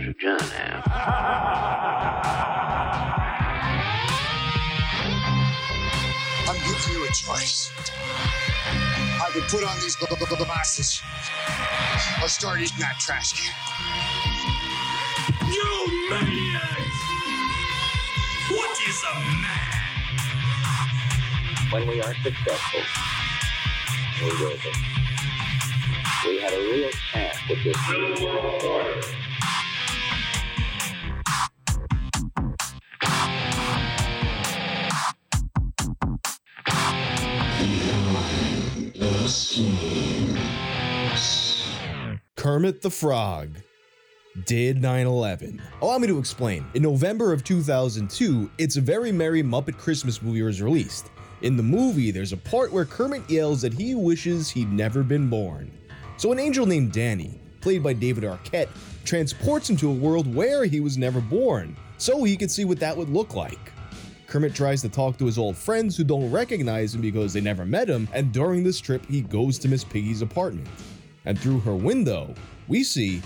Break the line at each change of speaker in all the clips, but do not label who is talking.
I'm giving you a choice. I could put on these gl- gl- gl- glasses or start eating that trash can.
You maniacs! What is a man?
When we are successful, we will be. We have a real chance at this.
New World Order.
Kermit the Frog did 9 11. Allow me to explain. In November of 2002, It's a Very Merry Muppet Christmas movie was released. In the movie, there's a part where Kermit yells that he wishes he'd never been born. So, an angel named Danny, played by David Arquette, transports him to a world where he was never born, so he could see what that would look like. Kermit tries to talk to his old friends who don't recognize him because they never met him, and during this trip, he goes to Miss Piggy's apartment. And through her window, we see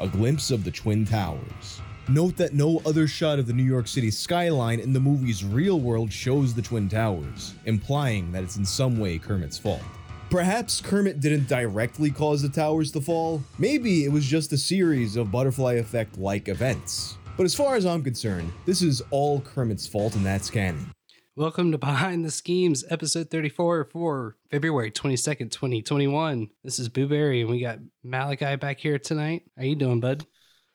a glimpse of the Twin Towers. Note that no other shot of the New York City skyline in the movie's real world shows the Twin Towers, implying that it's in some way Kermit's fault. Perhaps Kermit didn't directly cause the towers to fall, maybe it was just a series of butterfly effect like events. But as far as I'm concerned, this is all Kermit's fault and that's canon.
Welcome to Behind the Schemes, episode 34 for February 22nd, 2021. This is Boo Berry, and we got Malachi back here tonight. How you doing, bud?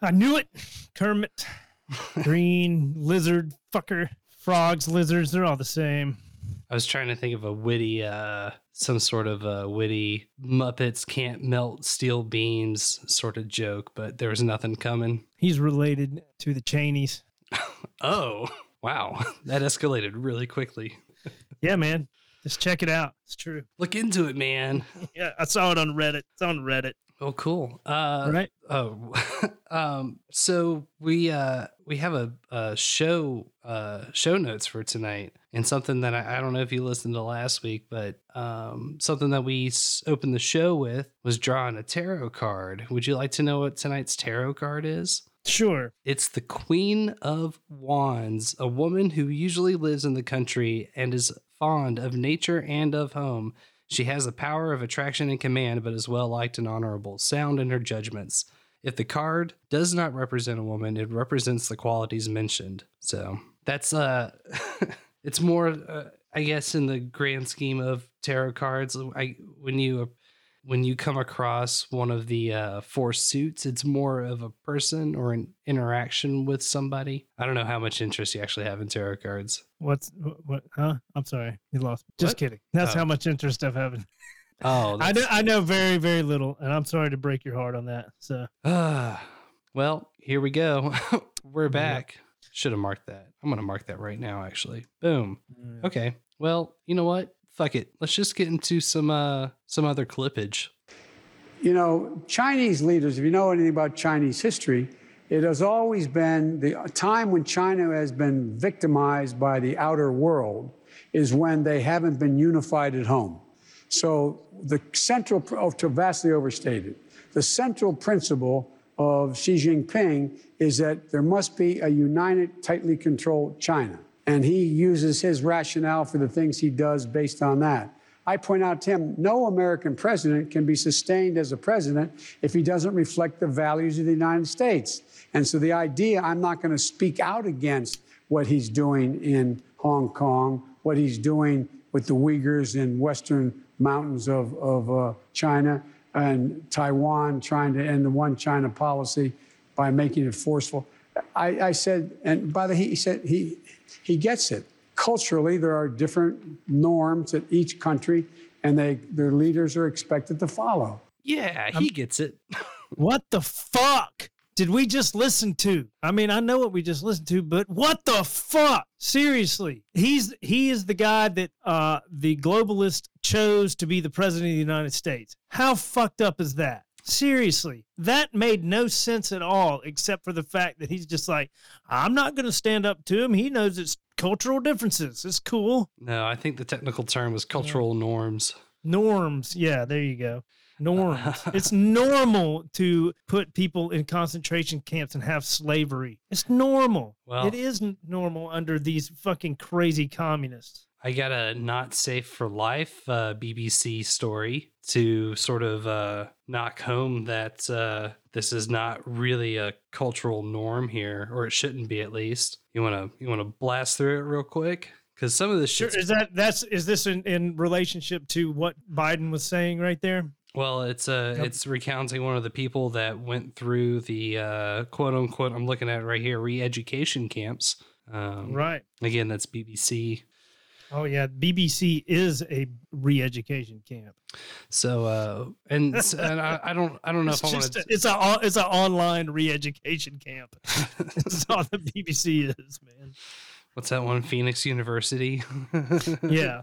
I knew it. Kermit, green, lizard, fucker, frogs, lizards, they're all the same.
I was trying to think of a witty, uh, some sort of a witty Muppets can't melt steel beams sort of joke, but there was nothing coming.
He's related to the Cheneys.
Oh, wow. That escalated really quickly.
Yeah, man. Just check it out. It's true.
Look into it, man.
Yeah, I saw it on Reddit. It's on Reddit.
Oh, cool. Uh,
right?
Oh, um, so we uh we have a, a show uh show notes for tonight, and something that I, I don't know if you listened to last week, but um something that we s- opened the show with was drawing a tarot card. Would you like to know what tonight's tarot card is?
Sure.
It's the Queen of Wands, a woman who usually lives in the country and is fond of nature and of home. She has the power of attraction and command, but is well liked and honorable, sound in her judgments. If the card does not represent a woman, it represents the qualities mentioned. So that's uh, it's more, uh, I guess, in the grand scheme of tarot cards. I when you when you come across one of the uh, four suits, it's more of a person or an interaction with somebody. I don't know how much interest you actually have in tarot cards.
What's what? what huh? I'm sorry. You lost. me. Just
What?
kidding. That's
Oh.
how much interest I've having.
Oh,
I know. I know very, very little, and I'm sorry to break your heart on that. So
Ah, well, here we go. We're
Yep.
back. Should have marked that. I'm going to mark that right now, actually. Boom. Okay. Well, you know what? Fuck it. Let's just get into some uh some other clippage.
You know, Chinese leaders, if you know anything about Chinese history, it has always been the time when China has been victimized by the outer world is when they haven't been unified at home. So the central, oh, to vastly overstated, the central principle of Xi Jinping is that there must be a united, tightly controlled China. And he uses his rationale for the things he does based on that. I point out to him no American president can be sustained as a president if he doesn't reflect the values of the United States. And so the idea I'm not going to speak out against what he's doing in Hong Kong, what he's doing with the Uyghurs in western mountains of, of uh, China, and Taiwan trying to end the one China policy by making it forceful. I, I said, and by the way, he said he he gets it. Culturally, there are different norms at each country, and they their leaders are expected to follow.
Yeah, he gets it.
what the fuck? did we just listen to? I mean, I know what we just listened to, but what the fuck? Seriously, he's he is the guy that uh, the globalist chose to be the president of the United States. How fucked up is that? Seriously, that made no sense at all, except for the fact that he's just like, I'm not going to stand up to him. He knows it's cultural differences. It's cool.
No, I think the technical term was cultural norms.
Norms. Yeah, there you go. Norms. it's normal to put people in concentration camps and have slavery. It's normal.
Well-
it is normal under these fucking crazy communists.
I got a not safe for life uh, BBC story to sort of uh, knock home that uh, this is not really a cultural norm here, or it shouldn't be at least. You want to you want to blast through it real quick because some of this
Sure. Is that that's is this in, in relationship to what Biden was saying right there?
Well, it's uh,
Yep.
it's recounting one of the people that went through the uh, quote unquote. I'm looking at it right here, re-education camps. Um,
Right.
Again, that's BBC.
Oh yeah, BBC is a re-education camp.
So, uh, and, and I, I don't, I don't know
It's
if I want to.
it's a it's an online re-education camp. That's all the BBC is, man.
What's that one? Phoenix University.
Yeah.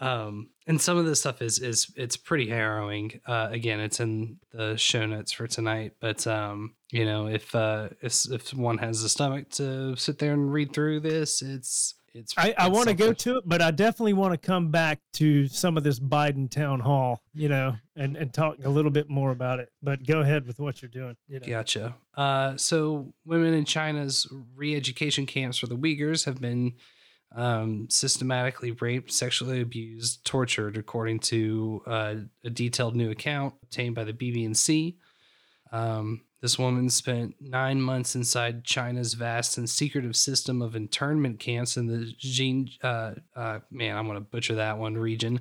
Um, and some of this stuff is is it's pretty harrowing. Uh, again, it's in the show notes for tonight. But um, you know, if uh, if if one has the stomach to sit there and read through this, it's it's.
I, I want to go to it, but I definitely want to come back to some of this Biden town hall, you know, and, and talk a little bit more about it. But go ahead with what you're doing. You know.
Gotcha. Uh, so women in China's re-education camps for the Uyghurs have been um, systematically raped, sexually abused, tortured, according to uh, a detailed new account obtained by the BBC. Um, this woman spent nine months inside China's vast and secretive system of internment camps in the Xin, uh, uh, man, I'm going to butcher that one region.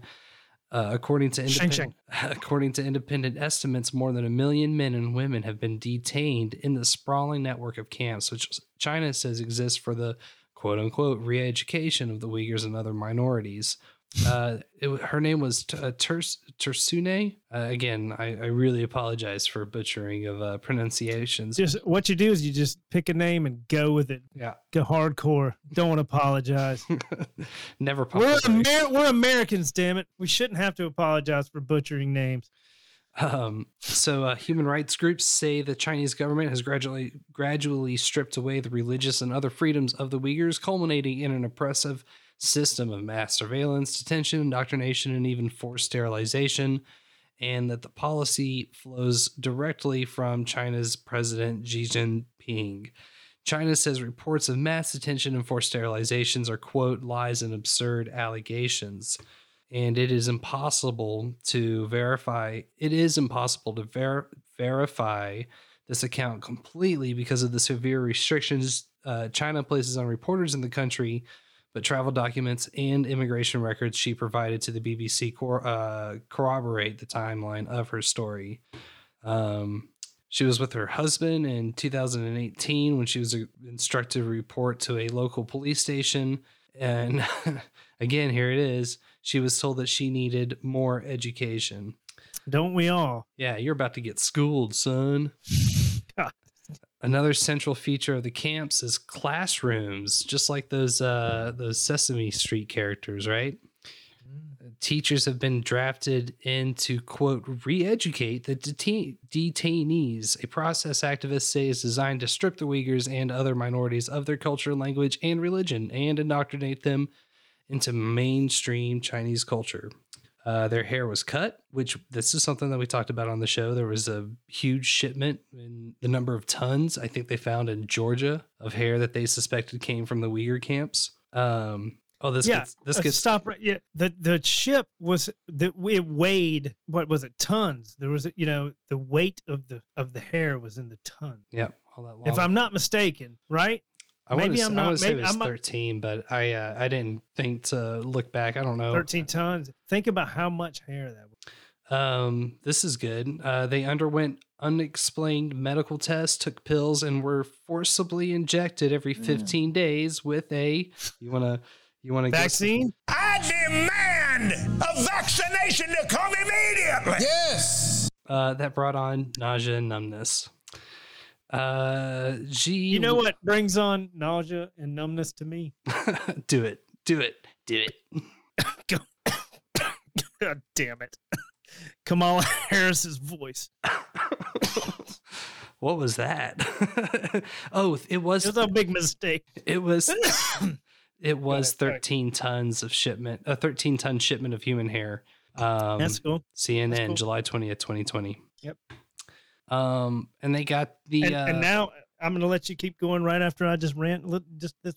Uh, according to independent, according to independent estimates, more than a million men and women have been detained in the sprawling network of camps, which China says exists for the "quote unquote" re-education of the Uyghurs and other minorities. Uh, it, her name was uh, Ters- Tersune. Uh, again, I, I really apologize for butchering of uh, pronunciations.
Just what you do is you just pick a name and go with it.
Yeah.
Go hardcore. Don't apologize.
Never apologize. we're.
Amer- we're Americans, damn it. We shouldn't have to apologize for butchering names.
Um, so uh, human rights groups say the Chinese government has gradually gradually stripped away the religious and other freedoms of the Uyghurs, culminating in an oppressive system of mass surveillance, detention, indoctrination, and even forced sterilization, and that the policy flows directly from China's President Xi Jinping. China says reports of mass detention and forced sterilizations are, quote, lies and absurd allegations and it is impossible to verify it is impossible to ver- verify this account completely because of the severe restrictions uh, china places on reporters in the country but travel documents and immigration records she provided to the bbc cor- uh, corroborate the timeline of her story um, she was with her husband in 2018 when she was uh, instructed to report to a local police station and again here it is she was told that she needed more education.
Don't we all?
Yeah, you're about to get schooled, son. Another central feature of the camps is classrooms, just like those uh, those Sesame Street characters, right? Teachers have been drafted in to quote re-educate the dete- detainees. A process activists say is designed to strip the Uyghurs and other minorities of their culture, language, and religion, and indoctrinate them into mainstream Chinese culture. Uh, their hair was cut, which this is something that we talked about on the show. There was a huge shipment in the number of tons I think they found in Georgia of hair that they suspected came from the Uyghur camps. Um, oh, this
yeah,
gets, this
uh,
gets
stop right. Yeah, the the ship was that it weighed what was it tons? There was you know the weight of the of the hair was in the ton.
yeah, all that long.
If I'm not mistaken, right?
I
maybe
wanna,
I'm not-
wanna say it was
I'm not-
13, but I uh, I didn't think to look back. I don't know.
13 tons. Think about how much hair that was.
Um, this is good. Uh, they underwent unexplained medical tests, took pills, and were forcibly injected every 15 days with a. You wanna you wanna guess-
Vaccine?
I demand a vaccination to come immediately. Yes.
uh, that brought on nausea and numbness. Uh, G.
You know what brings on nausea and numbness to me?
do it. Do it. Do it.
God damn it. Kamala Harris's voice.
what was that? oh, it was.
It was a big mistake.
It was. It was
ahead, go ahead.
13 tons of shipment, a 13 ton shipment of human hair. Um,
That's cool.
CNN,
cool.
July 20th, 2020.
Yep.
Um, and they got the.
And,
uh,
and now I'm going to let you keep going right after I just rant. Look, Just this.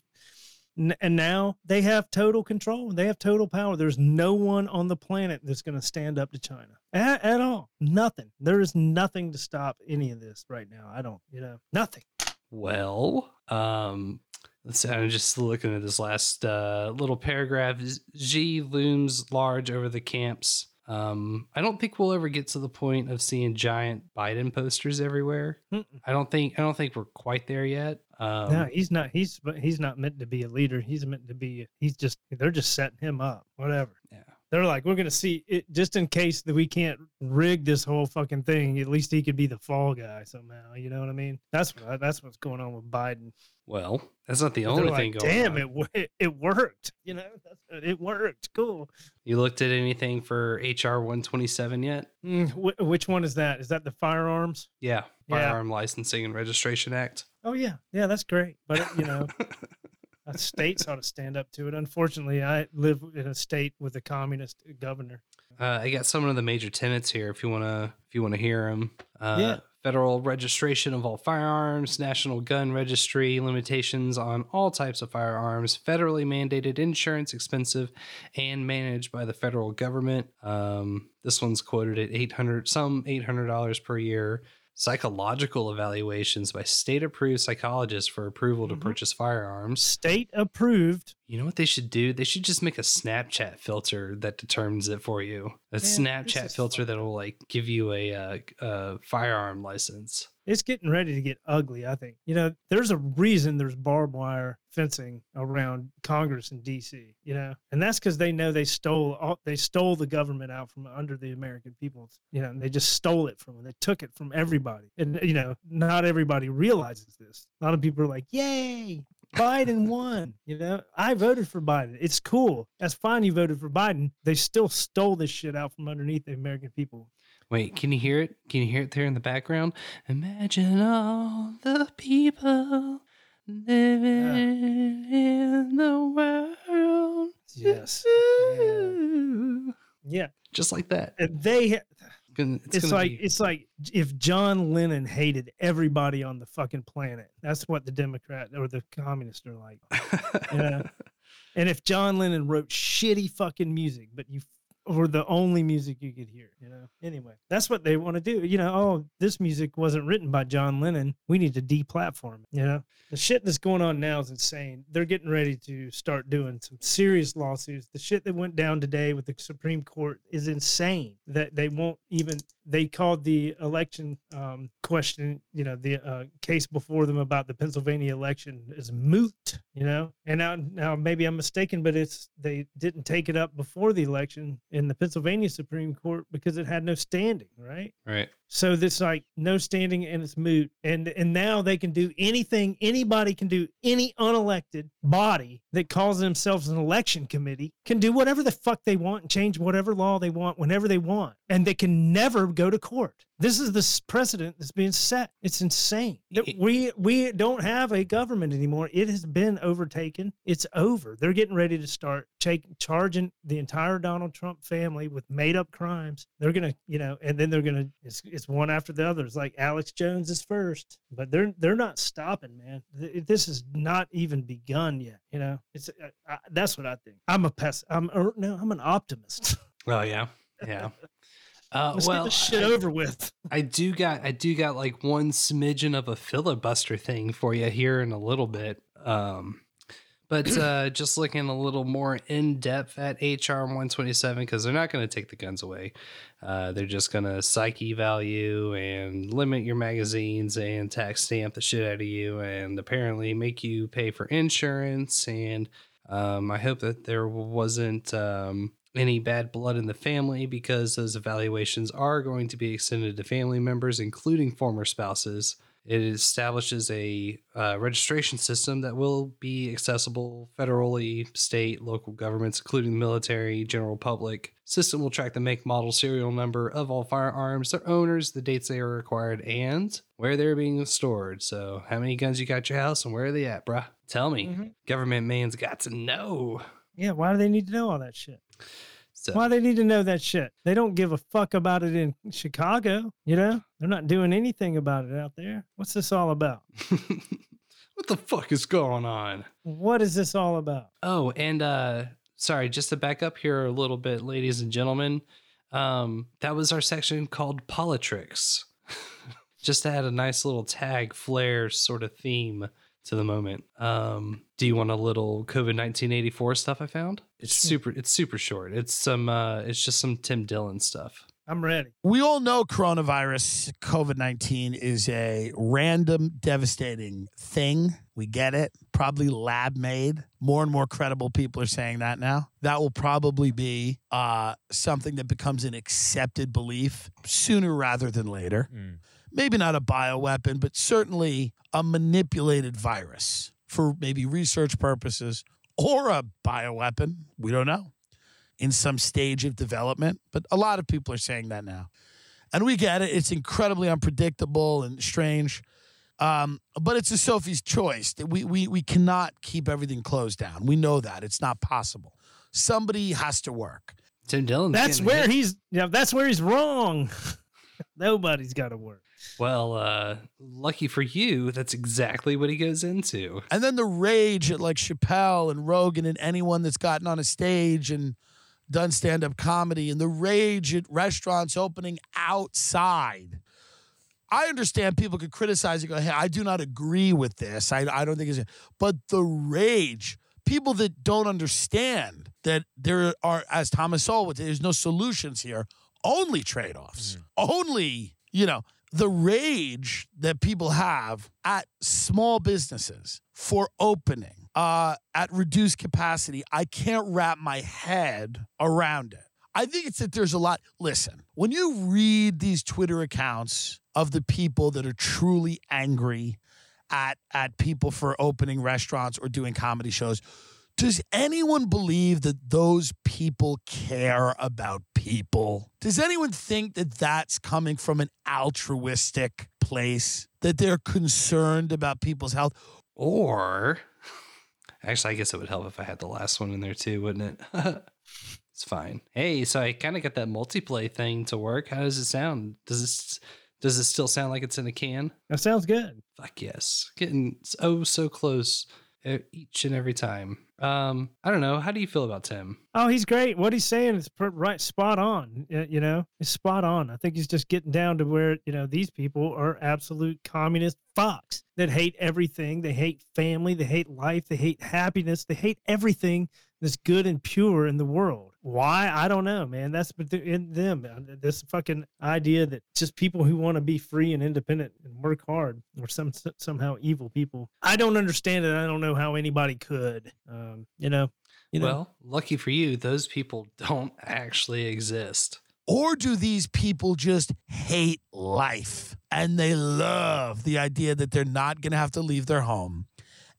And now they have total control. They have total power. There's no one on the planet that's going to stand up to China at, at all. Nothing. There is nothing to stop any of this right now. I don't, you know, nothing.
Well, um, let's see, I'm just looking at this last uh, little paragraph. Xi looms large over the camps. Um, I don't think we'll ever get to the point of seeing giant Biden posters everywhere.
Mm-mm.
I don't think I don't think we're quite there yet. Um,
no, he's not. He's he's not meant to be a leader. He's meant to be. He's just. They're just setting him up. Whatever.
Yeah.
They're like, we're gonna see it just in case that we can't rig this whole fucking thing. At least he could be the fall guy somehow. You know what I mean? That's what that's what's going on with Biden.
Well, that's not the
They're
only
like,
thing going
Damn,
on.
it it it worked. You know, it worked. Cool.
You looked at anything for HR 127 yet?
Mm, wh- which one is that? Is that the firearms?
Yeah,
Yeah.
Firearm Licensing and Registration Act.
Oh yeah, yeah, that's great. But you know, uh, states ought to stand up to it. Unfortunately, I live in a state with a communist governor.
Uh, I got some of the major tenets here. If you wanna, if you wanna hear them. Uh,
Yeah.
Federal registration of all firearms, national gun registry, limitations on all types of firearms, federally mandated insurance, expensive and managed by the federal government. Um, this one's quoted at eight hundred, some eight hundred dollars per year. Psychological evaluations by state-approved psychologists for approval to
Mhm.
purchase firearms.
State approved.
You know what they should do? They should just make a Snapchat filter that determines it for you. A
Man,
Snapchat filter
fucked
that will like give you a, uh, uh firearm license.
It's getting ready to get ugly. I think. You know, there's a reason there's barbed wire fencing around Congress in D.C. You know, and that's because they know they stole all, they stole the government out from under the American people. You know, and they just stole it from them. They took it from everybody, and you know, not everybody realizes this. A lot of people are like, "Yay, Biden won. You know, I voted for Biden. It's cool. That's fine. You voted for Biden. They still stole this shit out from underneath the American people.
Wait, can you hear it? Can you hear it there in the background? Imagine all the people living in the world.
Yes. Yeah.
Just like that.
And they.
Gonna-
It's, like
be-
it's like if John Lennon hated everybody on the fucking planet. That's what the Democrat or the communists are like. Yeah. and if John Lennon wrote shitty fucking music, but you were the only music you could hear, you know. Anyway, that's what they want to do. You know, oh, this music wasn't written by John Lennon. We need to deplatform it. You know, the shit that's going on now is insane. They're getting ready to start doing some serious lawsuits. The shit that went down today with the Supreme Court is insane. That they won't even. They called the election um, question, you know, the uh, case before them about the Pennsylvania election is moot. You know, and now now maybe I'm mistaken, but it's they didn't take it up before the election in the Pennsylvania Supreme Court because it had no standing, right?
right.
So this like no standing and it's moot. And and now they can do anything anybody can do, any unelected body that calls themselves an election committee can do whatever the fuck they want and change whatever law they want whenever they want. And they can never go to court. This is the precedent that's being set. It's insane.
It-
We we don't have a government anymore. It has been overtaken. It's over. They're getting ready to start take, charging the entire Donald Trump family with made up crimes. They're gonna, you know, and then they're gonna. It's, it's one after the other. It's like Alex Jones is first, but they're they're not stopping, man. This has not even begun yet. You know, it's uh, I, that's what I think. I'm a pest. I'm or, no, I'm an optimist.
Oh yeah. Yeah. Uh,
Let's
well,
get this shit
I-
over with.
I do got I do got like one smidgen of a filibuster thing for you here in a little bit. Um but uh just looking a little more in depth at HR 127 because they're not going to take the guns away. Uh they're just going to psyche value and limit your magazines and tax stamp the shit out of you and apparently make you pay for insurance and um I hope that there wasn't um any bad blood in the family because those evaluations are going to be extended to family members, including former spouses. It establishes a uh, registration system that will be accessible federally, state, local governments, including the military, general public. System will track the make, model, serial number of all firearms, their owners, the dates they are acquired, and where they're being stored. So, how many guns you got your house and where are they at, bruh? Tell me.
Mhm.
Government man's got to know.
Yeah, why do they need to know all that shit?
So,
Why they need to know that shit? They don't give a fuck about it in Chicago, you know? They're not doing anything about it out there. What's this all about?
what the fuck is going on?
What is this all about?
Oh, and uh sorry, just to back up here a little bit, ladies and gentlemen. Um, that was our section called Politrix. just to add a nice little tag flair sort of theme to the moment. Um, do you want a little COVID nineteen eighty four stuff I found? It's super it's super short. It's some uh it's just some Tim Dillon stuff.
I'm ready.
We all know coronavirus, COVID 19, is a random, devastating thing. We get it. Probably lab made. More and more credible people are saying that now. That will probably be uh, something that becomes an accepted belief sooner rather than later. Maybe not a bioweapon, but certainly a manipulated virus for maybe research purposes or a bioweapon. We don't know in some stage of development, but a lot of people are saying that now. And we get it. It's incredibly unpredictable and strange. Um, but it's a Sophie's choice. We, we, we cannot keep everything closed down. We know that. It's not possible. Somebody has to work.
Tim Dillon.
That's where he's yeah, that's where he's wrong. Nobody's got to work.
Well, uh, lucky for you, that's exactly what he goes into.
And then the rage at like Chappelle and Rogan and anyone that's gotten on a stage and done stand up comedy and the rage at restaurants opening outside. I understand people could criticize and go, hey, I do not agree with this. I, I don't think it's, but the rage, people that don't understand that there are, as Thomas Sowell would say, there's no solutions here, only trade offs, only, you know, the rage that people have at small businesses for opening uh, at reduced capacity, I can't wrap my head around it. I think it's that there's a lot. Listen, when you read these Twitter accounts of the people that are truly angry at at people for opening restaurants or doing comedy shows, does anyone believe that those people care about people? Does anyone think that that's coming from an altruistic place? That they're concerned about people's health?
Or, actually, I guess it would help if I had the last one in there too, wouldn't it? it's fine. Hey, so I kind of got that multiplay thing to work. How does it sound? Does this does it still sound like it's in a can?
That sounds good.
Fuck yes, getting oh so close each and every time. Um, I don't know. How do you feel about Tim?
Oh, he's great. What he's saying is right, spot on. You know, it's spot on. I think he's just getting down to where you know these people are absolute communist fucks that hate everything. They hate family. They hate life. They hate happiness. They hate everything that's good and pure in the world. Why? I don't know, man. That's but in them. Uh, This fucking idea that just people who want to be free and independent and work hard are some somehow evil people. I don't understand it. I don't know how anybody could. Um, you know. You know.
Well, lucky for you, those people don't actually exist.
Or do these people just hate life and they love the idea that they're not going to have to leave their home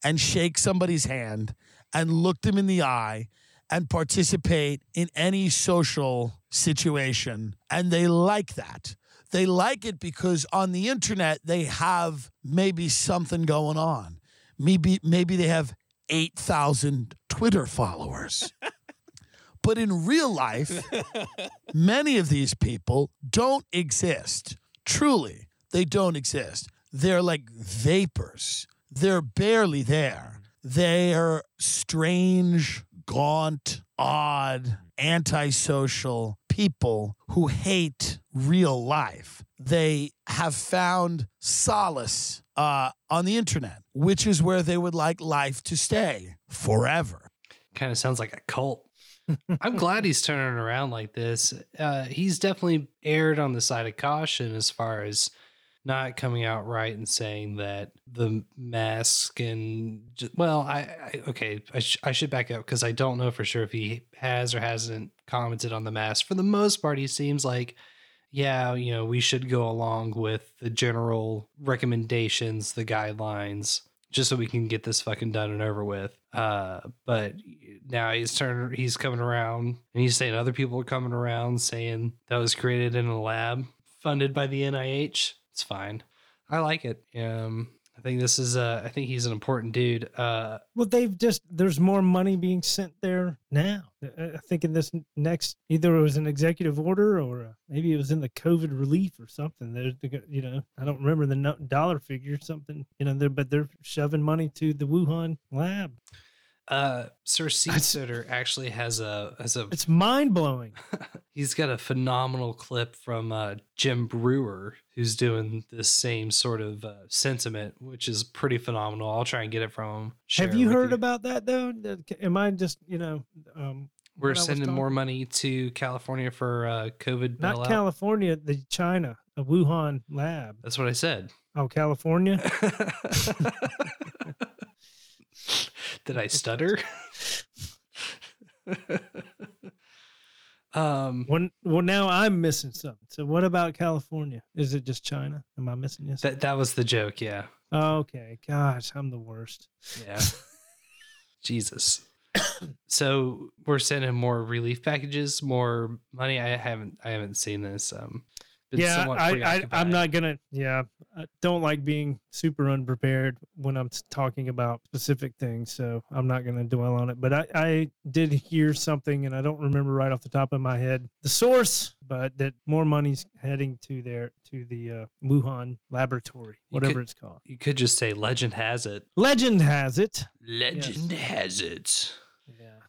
and shake somebody's hand and look them in the eye and participate in any social situation? And they like that. They like it because on the internet, they have maybe something going on. Maybe, maybe they have 8,000 Twitter followers. but in real life, many of these people don't exist. Truly, they don't exist. They're like vapors. They're barely there. They're strange, gaunt, odd, antisocial people who hate real life. They have found solace uh, on the internet, which is where they would like life to stay forever.
Kind of sounds like a cult. I'm glad he's turning around like this. Uh, he's definitely erred on the side of caution as far as not coming out right and saying that the mask and well, I, I okay, I, sh- I should back up because I don't know for sure if he has or hasn't commented on the mask. For the most part, he seems like yeah, you know, we should go along with the general recommendations, the guidelines, just so we can get this fucking done and over with. Uh, but now he's turned, he's coming around and he's saying other people are coming around saying that was created in a lab funded by the NIH. It's fine. I like it. Um, I think this is uh I think he's an important dude. Uh
Well, they've just there's more money being sent there now. I think in this next either it was an executive order or uh, maybe it was in the COVID relief or something. There's the you know I don't remember the dollar figure something you know they're, but they're shoving money to the Wuhan lab.
Uh Sir Seasitter actually has a has a
It's mind blowing.
he's got a phenomenal clip from uh Jim Breuer who's doing the same sort of uh, sentiment, which is pretty phenomenal. I'll try and get it from him.
Have you heard about that though? Am I just you know um,
We're
when I was
sending more money to California for uh COVID
Not
bailout.
California, the China, the Wuhan lab.
That's what I said.
Oh, California.
Did I stutter? um
Well, well, now I'm missing something. So, what about California? Is it just China? Am I missing this?
that that was the joke, yeah.
okay. Gosh, I'm the worst.
Yeah. Jesus. so we're sending more relief packages, more money. I haven't I haven't seen this. Um
yeah, I, I, I'm not gonna. Yeah, I don't like being super unprepared when I'm talking about specific things, so I'm not gonna dwell on it. But I, I did hear something, and I don't remember right off the top of my head the source, but that more money's heading to their to the uh, Wuhan laboratory, whatever
could-
it's called.
You could just say legend has it.
Legend has it.
Legend has it.
Yeah,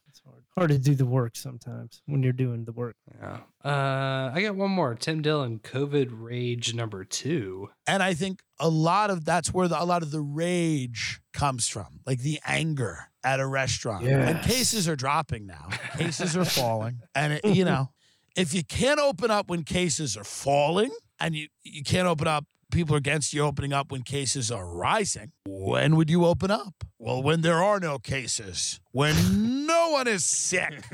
hard. Hard to do the work sometimes when you're doing the work.
Yeah. Uh I got one more. Tim Dillon, COVID rage number two.
And I think a lot of that's where the, a lot of the rage comes from, like the anger at a restaurant. And cases are dropping now. Cases are falling, and it, you know, if you can't open up when cases are falling, and you you can't open up, people are against you opening up when cases are rising. When would you open up? Well, when there are no cases, when no one is sick.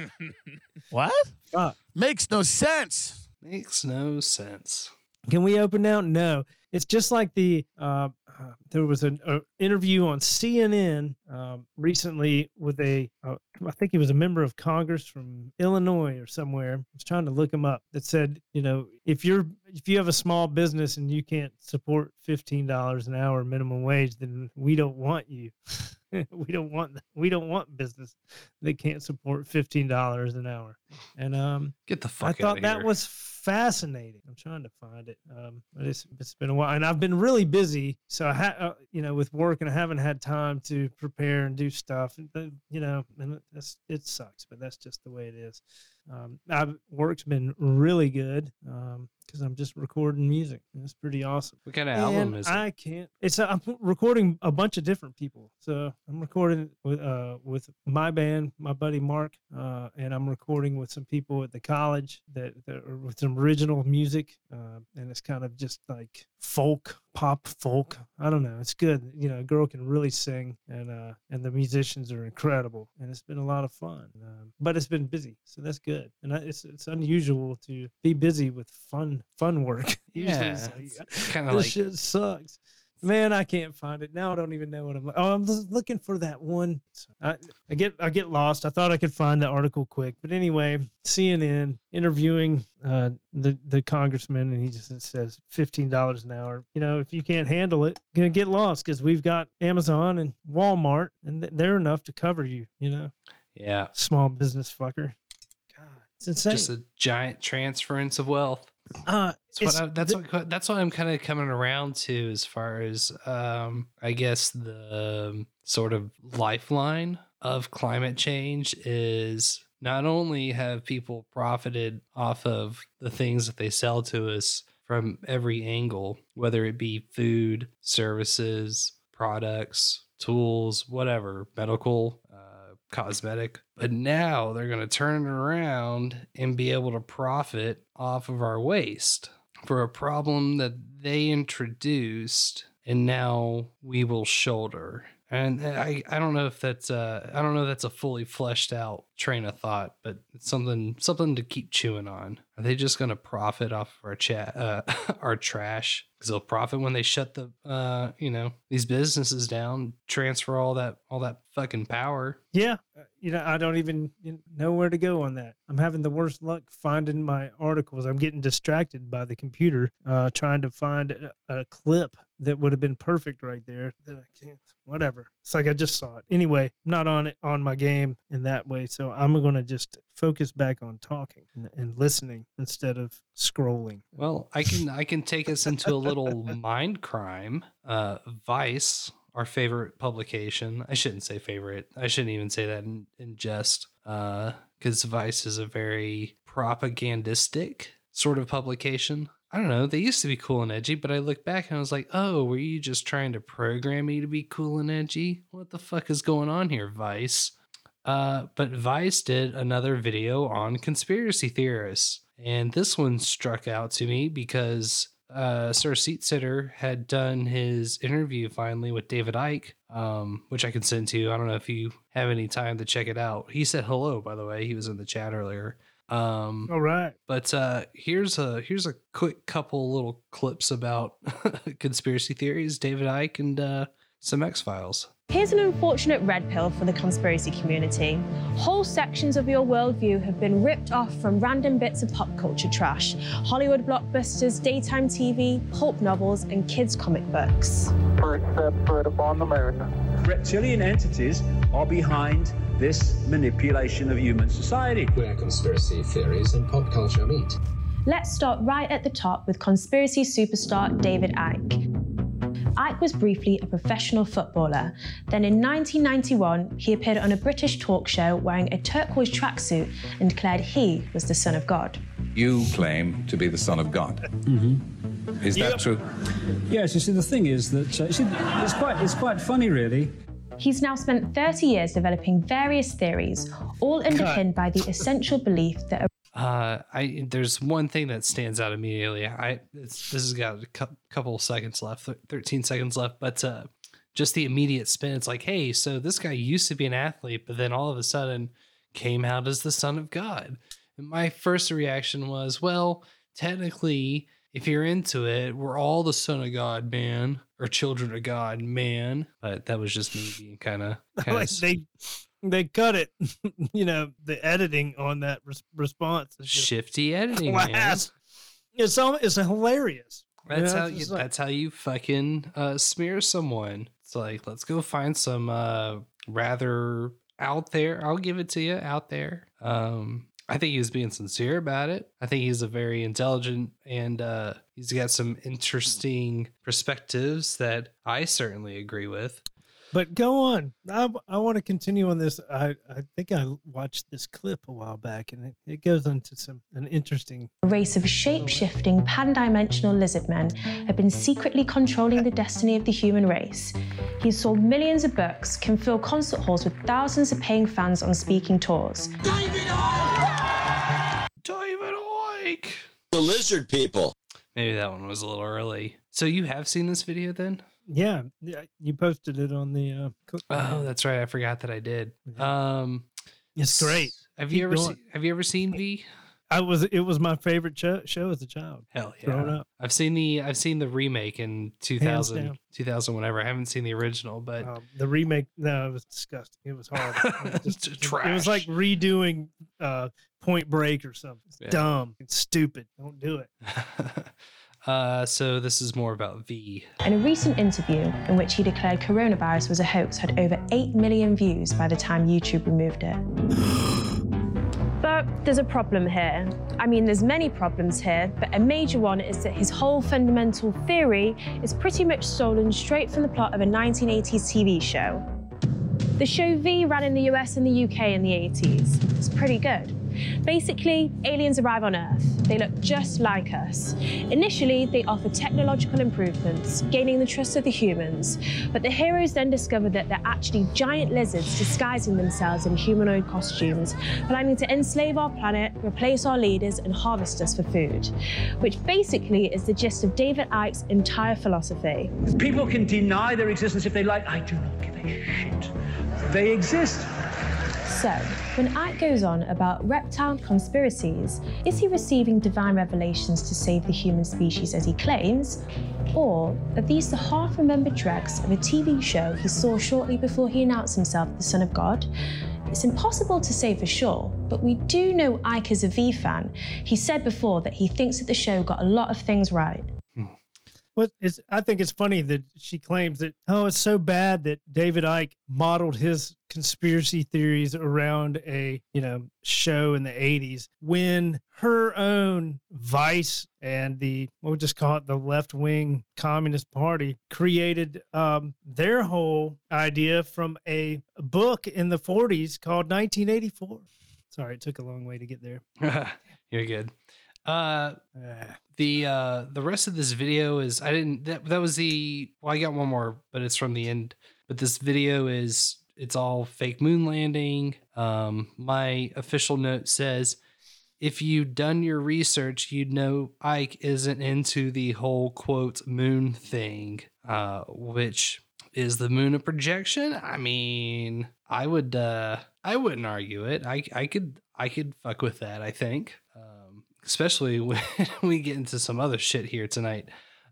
what?
Fuck.
Makes no sense.
Makes no sense.
Can we open now? No. It's just like the uh, uh, there was an uh, interview on CNN um, recently with a uh, I think he was a member of Congress from Illinois or somewhere. I was trying to look him up. That said, you know, if you're if you have a small business and you can't support fifteen dollars an hour minimum wage, then we don't want you. we don't want we don't want business that can't support fifteen dollars an hour. And um,
Get the
I
fuck out
thought that
here.
was fascinating. I'm trying to find it. Um, it's it's been a while, and I've been really busy. So I had, uh, you know, with work, and I haven't had time to prepare and do stuff. And, uh, you know, and that's it sucks, but that's just the way it is. Um, I've work's been really good because I'm just recording music. and It's pretty awesome.
What kind of album
And
is it?
I can't. It's I'm recording a bunch of different people. So I'm recording with uh with my band, my buddy Mark, uh, and I'm recording with some people at the college that, that are with some original music, uh, and it's kind of just like folk, pop folk. I don't know. It's good. You know, a girl can really sing, and uh, and the musicians are incredible, and it's been a lot of fun. Um, but it's been busy, so that's good. And I, it's it's unusual to be busy with fun fun work. Usually
Yeah,
it's like,
it's kinda
this
like-
shit sucks. Man, I can't find it now. I don't even know what I'm. Oh, I'm looking for that one. I, I get I get lost. I thought I could find the article quick, but anyway, CNN interviewing uh, the the congressman, and he just says fifteen dollars an hour. You know, if you can't handle it, you're gonna get lost because we've got Amazon and Walmart, and they're enough to cover you. You know,
Yeah.
small business fucker. God, it's insane.
Just a giant transference of wealth.
Uh,
That's what I, that's
th-
what that's what I'm kind of coming around to as far as um I guess the um, sort of lifeline of climate change is not only have people profited off of the things that they sell to us from every angle, whether it be food, services, products, tools, whatever, medical, uh, cosmetic. But now they're going to turn it around and be able to profit off of our waste for a problem that they introduced and now we will shoulder. And I, I don't know if that's uh I don't know that's a fully fleshed out train of thought, but it's something something to keep chewing on. Are they just gonna profit off of our chat uh our trash? Because they'll profit when they shut the uh you know these businesses down, transfer all that all that fucking power.
Yeah, uh, you know, I don't even know where to go on that. I'm having the worst luck finding my articles. I'm getting distracted by the computer, uh, trying to find a, a clip that would have been perfect right there. That I can't. Whatever. It's like I just saw it. Anyway, not on it on my game in that way, so I'm gonna just focus back on talking and, and listening instead of scrolling.
Well, I can I can take us into a little mind crime. Uh, Vice, our favorite publication. I shouldn't say favorite. I shouldn't even say that in, in jest. Uh, because Vice is a very propagandistic sort of publication. I don't know. They used to be cool and edgy, but I look back and I was like, oh, were you just trying to program me to be cool and edgy? What the fuck is going on here, Vice? Uh, but Vice did another video on conspiracy theorists. And this one struck out to me because uh, Sir Seat Sitter had done his interview finally with David Icke, um, which I can send to you. I don't know if you have any time to check it out. He said hello, by the way. He was in the chat earlier. Um,
All right.
but uh, here's a here's a quick couple little clips about conspiracy theories, David Icke and uh, some X Files.
Here's an unfortunate red pill for the conspiracy community. Whole sections of your worldview have been ripped off from random bits of pop culture trash Hollywood blockbusters, daytime TV, pulp novels, and kids' comic books.
First step foot upon the moon.
Reptilian entities are behind this manipulation of human society.
Where conspiracy theories and pop culture meet.
Let's start right at the top with conspiracy superstar David Icke. Icke was briefly a professional footballer. Then in 1991, he appeared on a British talk show wearing a turquoise tracksuit and declared he was the Son of God.
You claim to be the Son of God.
Mm-hmm.
Is that true?
Yes. You see, the thing is that uh, see, it's quite it's quite funny, really.
He's now spent 30 years developing various theories, all underpinned by the essential belief that a
Uh, I there's one thing that stands out immediately. I it's, this has got a cou- couple seconds left, thir- 13 seconds left, but uh, just the immediate spin. It's like, hey, so this guy used to be an athlete, but then all of a sudden came out as the son of God. And my first reaction was, well, technically, if you're into it, we're all the son of God, man, or children of God, man. But that was just me being kind of
like they they cut it. you know, the editing on that res- response is
shifty editing. Man.
It's all, it's hilarious.
That's
know,
how you.
like-
That's how you fucking uh, smear someone. It's like let's go find some uh, rather out there. I'll give it to you out there. Um, I think he was being sincere about it. I think he's a very intelligent and uh, he's got some interesting perspectives that I certainly agree with.
But go on. I, I want to continue on this. I, I think I watched this clip a while back, and it, it goes into some an interesting.
a race of shape shifting, pan dimensional lizard men have been secretly controlling the destiny of the human race. He's sold millions of books, can fill concert halls with thousands of paying fans on speaking tours.
David Icke.
The lizard people.
Maybe that one was a little early. So you have seen this video then?
Yeah, yeah, you posted it on the. Uh,
Oh, that's right. I forgot that I did. Um,
It's great.
Have
Keep
you ever
going.
seen, have you ever seen V?
I was. It was my favorite show, show as a child.
Hell yeah.
Growing up.
I've seen the I've seen the remake in 2000, 2000 whatever. I haven't seen the original, but
Um, the remake, no, it was disgusting. It was horrible. It was, just- it was like redoing uh, Point Break or something. It's
Yeah.
dumb. It's stupid. Don't do it.
uh, so this is more about V.
In a recent interview in which he declared coronavirus was a hoax, had over 8 million views by the time YouTube removed it. But there's a problem here. I mean, there's many problems here, but a major one is that his whole fundamental theory is pretty much stolen straight from the plot of a 1980s TV show. The show V ran in the US and the UK in the 80s. It's pretty good. Basically, aliens arrive on Earth. They look just like us. Initially, they offer technological improvements, gaining the trust of the humans. But the heroes then discover that they're actually giant lizards disguising themselves in humanoid costumes, planning to enslave our planet, replace our leaders, and harvest us for food. Which basically is the gist of David Icke's entire philosophy.
People can deny their existence if they like. I do not give a shit. They exist.
So, when Icke goes on about reptile conspiracies, is he receiving divine revelations to save the human species as he claims? Or are these the half remembered tracks of a TV show he saw shortly before he announced himself the Son of God? It's impossible to say for sure, but we do know Icke is a V fan. He said before that he thinks that the show got a lot of things right.
What is I think it's funny that she claims that oh it's so bad that David Icke modeled his conspiracy theories around a you know show in the 80s when her own Vice and the we'll just call it the left wing Communist Party created um, their whole idea from a book in the 40s called 1984. Sorry, it took a long way to get there.
You're good. Uh, the uh the rest of this video is I didn't that that was the well I got one more but it's from the end but this video is it's all fake moon landing. Um, my official note says if you'd done your research, you'd know Icke isn't into the whole quote moon thing, uh, which is the moon a projection? I mean, I would uh I wouldn't argue it. I I could I could fuck with that, I think. Especially when we get into some other shit here tonight.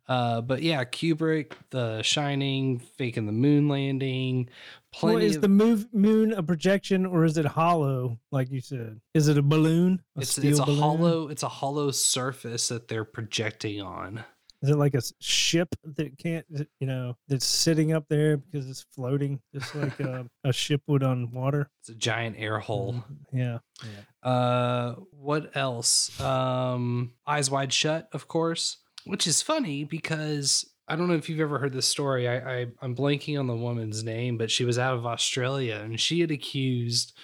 Uh, but yeah, Kubrick, The Shining, faking the moon landing, plenty
Well, is
of
the move, moon a projection or is it hollow, like you said? Is it a balloon? A
it's it's a
balloon?
hollow it's a hollow surface that they're projecting on.
Is it like a ship that can't, you know, that's sitting up there because it's floating, just like a, a ship would on water?
It's a giant air hole.
Yeah.
Uh, what else? Um, Eyes Wide Shut, of course, which is funny because I don't know if you've ever heard this story. I, I I'm blanking on the woman's name, but she was out of Australia and she had accused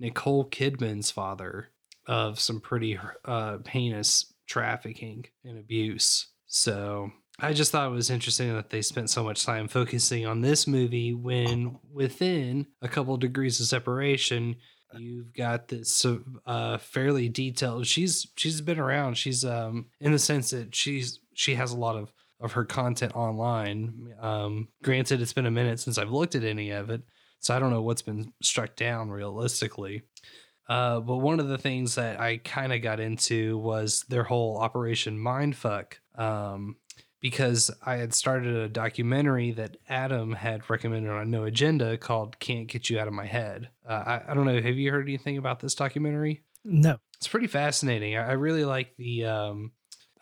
Nicole Kidman's father of some pretty uh, heinous trafficking and abuse. So I just thought it was interesting that they spent so much time focusing on this movie when within a couple degrees of separation, you've got this uh, fairly detailed. She's she's been around. She's um in the sense that she's she has a lot of of her content online. Um, granted, it's been a minute since I've looked at any of it, so I don't know what's been struck down realistically. Uh, but one of the things that I kind of got into was their whole Operation Mindfuck. Um, because I had started a documentary that Adam had recommended on No Agenda called Can't Get You Out of My Head. Uh, I, I don't know. Have you heard anything about this documentary?
No.
It's pretty fascinating. I, I really like the um,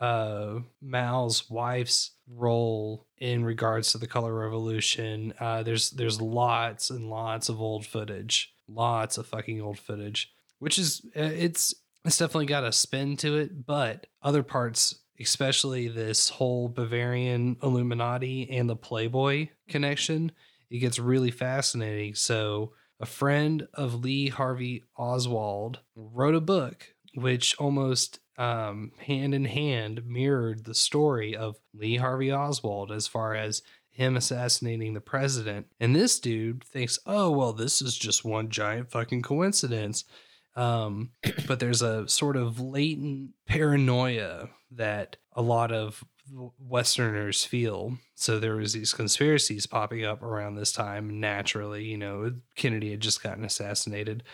uh, Mal's wife's role in regards to the color revolution. Uh, there's there's lots and lots of old footage, lots of fucking old footage, which is uh, it's it's definitely got a spin to it, but other parts, especially this whole Bavarian Illuminati and the Playboy connection, it gets really fascinating. So a friend of Lee Harvey Oswald wrote a book which almost um, hand in hand mirrored the story of Lee Harvey Oswald as far as him assassinating the president. And this dude thinks, oh, well, this is just one giant fucking coincidence. Um, but there's a sort of latent paranoia that a lot of Westerners feel. So there was these conspiracies popping up around this time naturally. You know, Kennedy had just gotten assassinated.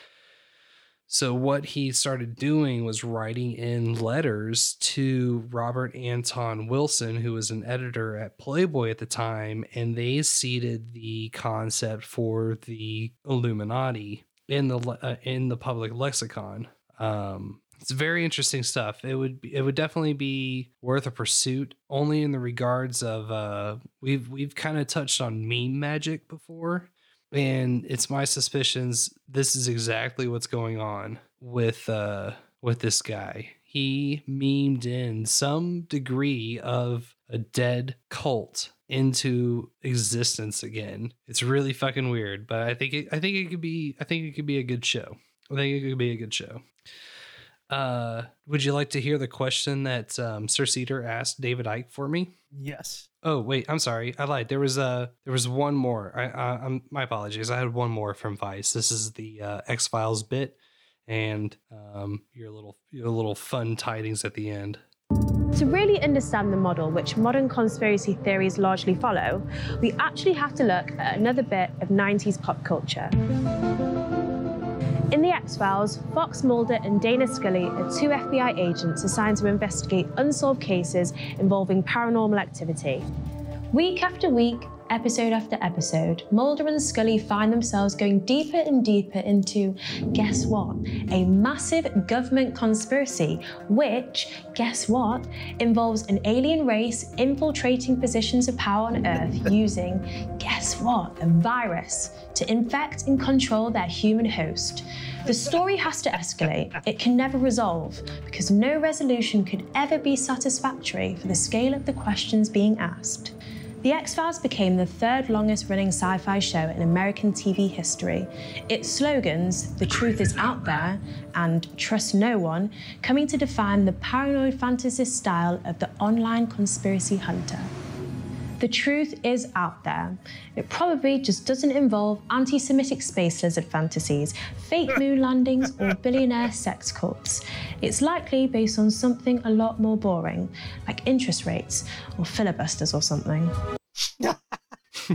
So what he started doing was writing in letters to Robert Anton Wilson, who was an editor at Playboy at the time, and they seeded the concept for the Illuminati in the uh, in the public lexicon. Um, it's very interesting stuff. It would be, it would definitely be worth a pursuit. Only in the regards of uh, we've we've kind of touched on meme magic before, and it's my suspicions this is exactly what's going on with uh, with this guy. He memed in some degree of a dead cult into existence again. It's really fucking weird, but I think it, I think it could be I think it could be a good show. I think it could be a good show. Uh, would you like to hear the question that um, Sir Cedar asked David Icke for me?
Yes.
Oh wait, I'm sorry, I lied. There was uh, there was one more. I, I, I'm my apologies. I had one more from Vice. This is the uh, X Files bit, and um, your little your little fun tidings at the end.
To really understand the model which modern conspiracy theories largely follow, we actually have to look at another bit of 90s pop culture. In The X Files, Fox Mulder and Dana Scully are two FBI agents assigned to investigate unsolved cases involving paranormal activity. Week after week, episode after episode, Mulder and Scully find themselves going deeper and deeper into, guess what? A massive government conspiracy, which, guess what, involves an alien race infiltrating positions of power on Earth using, guess what, a virus to infect and control their human host. The story has to escalate. It can never resolve because no resolution could ever be satisfactory for the scale of the questions being asked. The X Files became the third longest running sci fi show in American TV history. Its slogans, The Truth is Out There and Trust No One, coming to define the paranoid fantasy style of the online conspiracy hunter. The truth is out there. It probably just doesn't involve anti Semitic space lizard fantasies, fake moon landings, or billionaire sex cults. It's likely based on something a lot more boring, like interest rates or filibusters or something.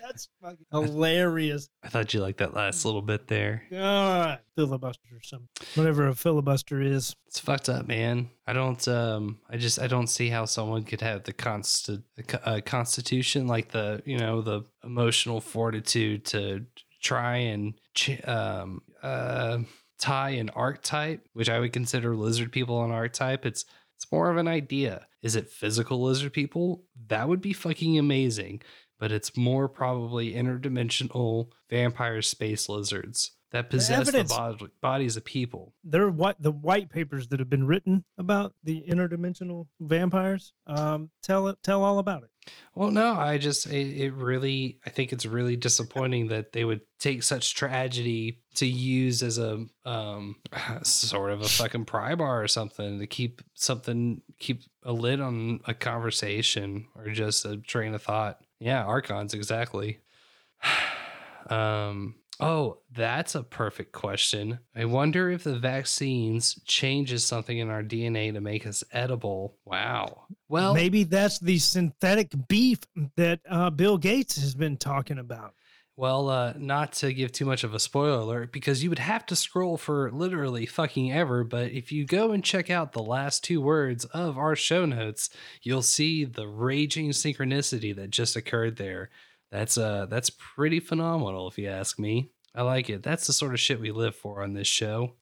That's fucking hilarious.
I thought you liked that last little bit there.
God, filibuster or something. Whatever a filibuster is.
It's fucked up, man. I don't. Um. I just. I don't see how someone could have the consti- uh, constitution, like the you know the emotional fortitude to try and ch- um uh tie an archetype, which I would consider lizard people an archetype. It's it's more of an idea. Is it physical lizard people? That would be fucking amazing. But it's more probably interdimensional vampire space lizards that possess the,
evidence-
bod- bodies of people.
There are what the white papers that have been written about the interdimensional vampires. Um, tell it, tell all about it.
Well, no, I just it, it really I think it's really disappointing that they would take such tragedy to use as a um sort of a fucking pry bar or something to keep something keep a lid on a conversation or just a train of thought. Yeah, archons exactly. um Oh, that's a perfect question. I wonder if the vaccines changes something in our DNA to make us edible. Wow. Well,
maybe that's the synthetic beef that uh, Bill Gates has been talking about.
Well, uh, not to give too much of a spoiler alert, because you would have to scroll for literally fucking ever. But if you go and check out the last two words of our show notes, you'll see the raging synchronicity that just occurred there. That's uh, that's pretty phenomenal, if you ask me. I like it. That's the sort of shit we live for on this show.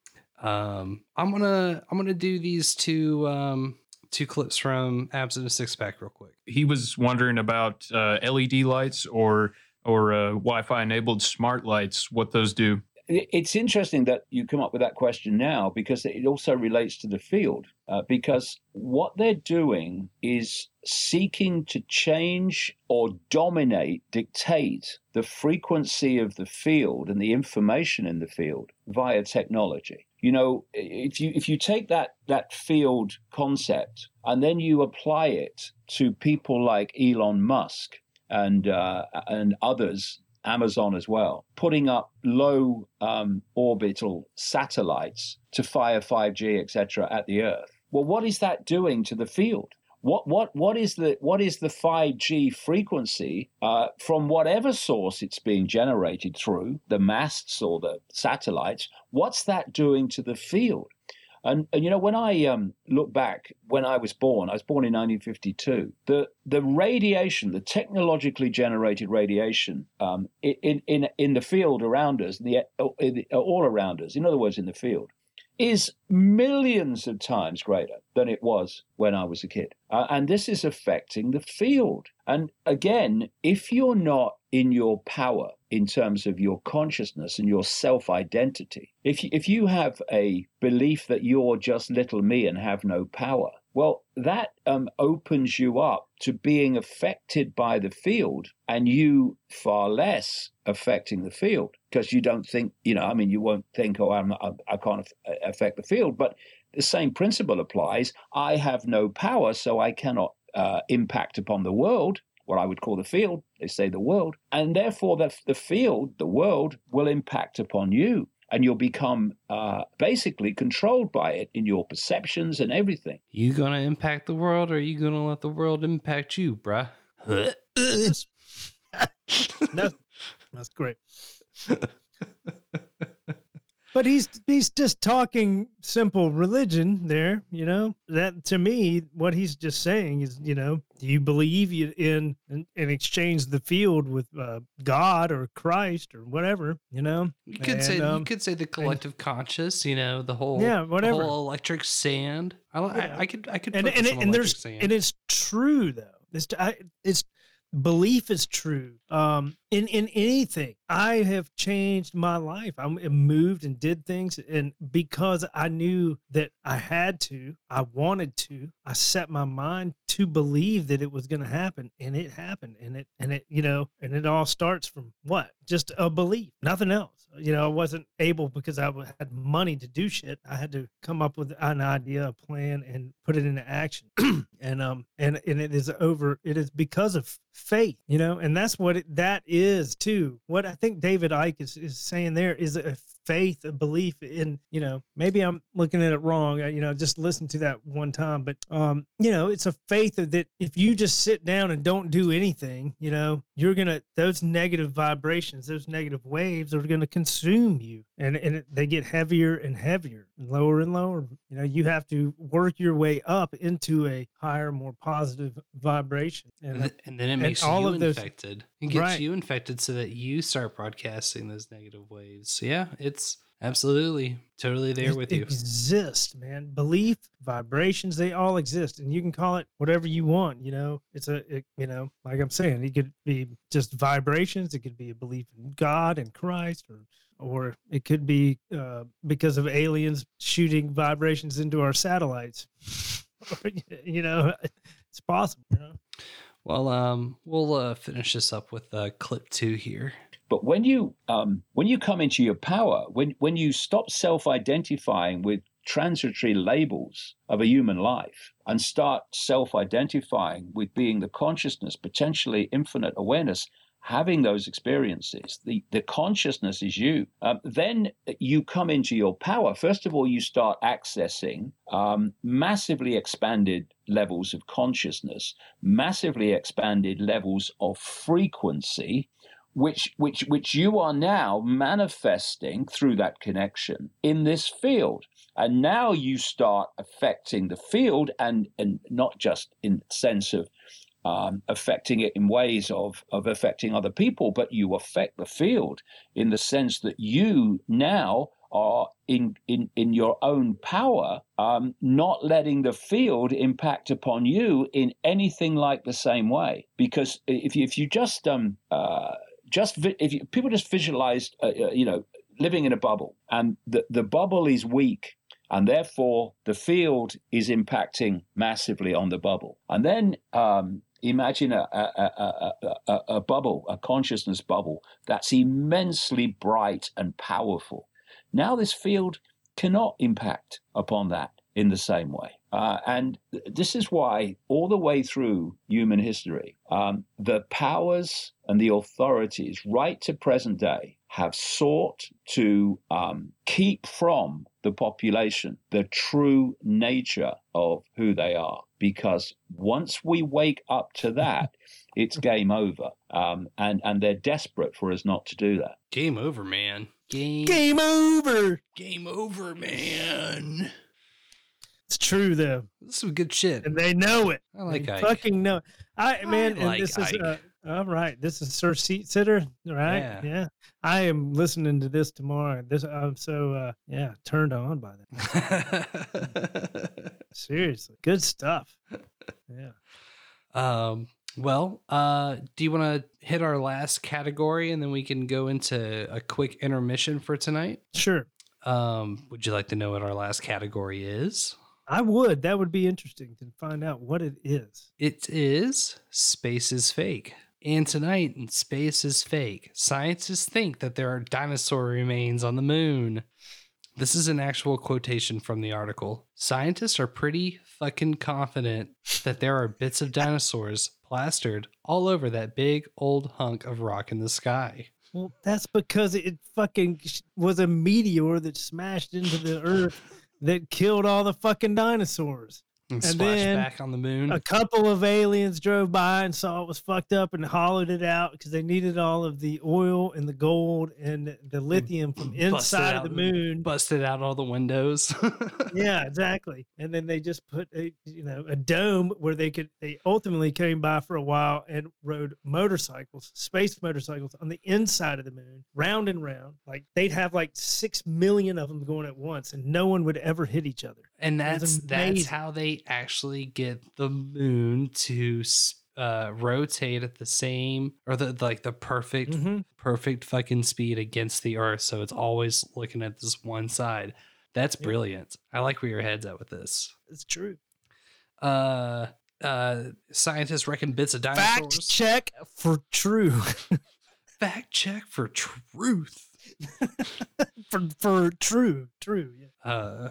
Um, I'm gonna I'm gonna do these two um, two clips from Abs in a Six Pack real quick.
He was wondering about uh, LED lights or or uh, Wi-Fi enabled smart lights. What those do?
It's interesting that you come up with that question now because it also relates to the field. Uh, because what they're doing is seeking to change or dominate, dictate the frequency of the field and the information in the field via technology. You know, if you if you take that that field concept and then you apply it to people like Elon Musk and uh, and others Amazon as well, putting up low um, orbital satellites to fire 5G, etc., at the Earth. Well, what is that doing to the field? What what what is the what is the 5G frequency uh, from whatever source it's being generated through the masts or the satellites? What's that doing to the field? And, and you know, when I um, look back, when I was born, I was born in 1952. The the radiation, the technologically generated radiation um, in in in the field around us, the in, all around us, in other words, in the field, is millions of times greater than it was when I was a kid. Uh, and this is affecting the field. And again, if you're not in your power in terms of your consciousness and your self identity, if you, if you have a belief that you're just little me and have no power, well, that um, opens you up to being affected by the field and you far less affecting the field because you don't think, you know, I mean, you won't think, oh, I'm I can't affect the field, but the same principle applies. I have no power, so I cannot uh, impact upon the world, what I would call the field. They say the world. And therefore, the, the field, the world, will impact upon you. and you'll become uh, basically controlled by it in your perceptions and everything.
You gonna impact the world, or are you gonna let the world impact you, bruh?
that's, that's great. but he's he's just talking simple religion there, you know. That to me, what he's just saying is, you know, do you believe you in in, in exchange the field with uh, God or Christ or whatever, you know?
You could
And,
say
um,
you could say the collective conscious, you know, the whole
Yeah, whatever.
whole electric sand. I,
Yeah.
I, I could I could
and and, it, and there's
sand.
and it's true though. It's I, it's belief is true. Um, in in anything, I have changed my life. I moved and did things, and because I knew that I had to, I wanted to. I set my mind to believe that it was going to happen, and it happened. And it and it you know, and it all starts from what? Just a belief, nothing else. You know, I wasn't able because I had money to do shit. I had to come up with an idea, a plan, and put it into action. and um and and it is over. It is because of faith, you know, and that's what it, that is too. What I think David Icke is, is saying there is a faith, a belief in, you know, maybe I'm looking at it wrong. I, you know, just listen to that one time, but um, you know, it's a faith that if you just sit down and don't do anything, you know, you're gonna those negative vibrations, those negative waves are gonna consume you, and and it, they get heavier and heavier, and lower and lower. You know, you have to work your way up into a higher, more positive vibration,
and, and then it
and
makes
all
you
of those-
infected. It gets
Right.
you infected so that you start broadcasting those negative waves. So yeah, it's absolutely totally there
It
with you.
Exist, man. Belief, vibrations, they all exist, and you can call it whatever you want. You know, it's a, it, you know, like I'm saying, it could be just vibrations. It could be a belief in God and Christ, or, or it could be uh, because of aliens shooting vibrations into our satellites. you know, it's possible. You know?
Well, um, we'll uh, finish this up with uh, clip two here.
But when you um, when you come into your power, when when you stop self-identifying with transitory labels of a human life and start self-identifying with being the consciousness, potentially infinite awareness, having those experiences, the the consciousness is you. Um, then you come into your power. First of all, you start accessing um, massively expanded levels of consciousness, massively expanded levels of frequency which which which you are now manifesting through that connection in this field. And now you start affecting the field and and not just in sense of um, affecting it in ways of of affecting other people but you affect the field in the sense that you now are in in in your own power um, not letting the field impact upon you in anything like the same way. Because if you, if you just um uh, just if you, people just visualize, uh, uh, you know, living in a bubble, and the the bubble is weak, and therefore the field is impacting massively on the bubble, and then um, imagine a, a, a a bubble, a consciousness bubble that's immensely bright and powerful. Now this field cannot impact upon that in the same way. Uh, and th- this is why, all the way through human history, um, the powers and the authorities, right to present day, have sought to um, keep from the population the true nature of who they are. Because once we wake up to that, it's game over. Um, and, and they're desperate for us not to do that.
Game over, man. Game
Game over.
game over, man.
It's true though,
This is some good shit.
and they know it.
I like
They
Icke.
fucking know. I man, and
like
this is uh, all right. This is Sir Seat Sitter, right?
Yeah.
Yeah. I am listening to this tomorrow. This I'm so uh, yeah turned on by that. Seriously, good stuff. Yeah.
Um, well, uh, do you want to hit our last category and then we can go into a quick intermission for tonight?
Sure.
Um, would you like to know what our last category is?
I would. That would be interesting to find out what it is.
It is Space is Fake. And tonight, in Space is Fake, scientists think that there are dinosaur remains on the moon. This is an actual quotation from the article. Scientists are pretty fucking confident that there are bits of dinosaurs plastered all over that big old hunk of rock in the sky.
Well, that's because it fucking was a meteor that smashed into the earth that killed all the fucking dinosaurs.
And,
And then
back on the moon.
A couple of aliens drove by and saw it was fucked up and hollowed it out because they needed all of the oil and the gold and the mm. lithium from inside of the moon.
Busted out all the windows.
yeah, exactly. And then they just put a you know a dome where they could they ultimately came by for a while and rode motorcycles, space motorcycles on the inside of the moon, round and round. Like they'd have like six million of them going at once, and no one would ever hit each other.
and that's that's how they actually get the moon to uh, rotate at the same or the like the perfect
Mm-hmm.
perfect fucking speed against the earth so it's always looking at this one side that's brilliant i like where your head's at with this
It's true.
uh uh scientists reckon bits of dinosaurs
Fact check for true.
fact check for truth
for for true, true. Yeah.
uh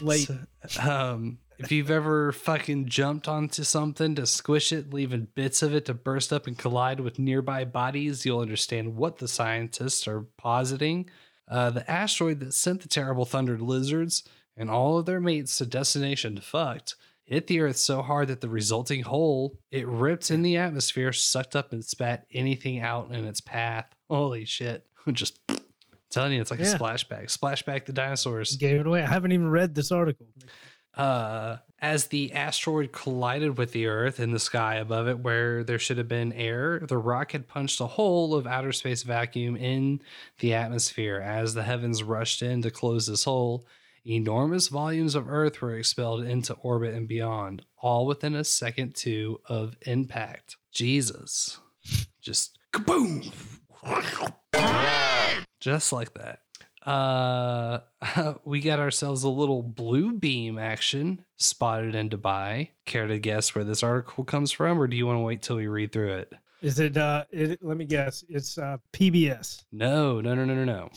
late.
So, um, if you've ever fucking jumped onto something to squish it, leaving bits of it to burst up and collide with nearby bodies, you'll understand what the scientists are positing. Uh, the asteroid that sent the terrible thundered lizards and all of their mates to destination fucked hit the earth so hard that the resulting hole it ripped in the atmosphere, sucked up and spat anything out in its path. Holy shit! Just telling you, it's like
Yeah.
a splashback. Splashback the dinosaurs.
Gave it away. I haven't even read this article.
uh, as the asteroid collided with the Earth in the sky above it, where there should have been air, the rock had punched a hole of outer space vacuum in the atmosphere. As the heavens rushed in to close this hole, enormous volumes of Earth were expelled into orbit and beyond, all within a second two of impact. Jesus. Just kaboom! Just like that. Uh, we got ourselves a little blue beam action spotted in Dubai. Care to guess where this article comes from, or do you want to wait till we read through it?
Is it? uh it, Let me guess. It's uh PBS.
No, no, no, no, no, no.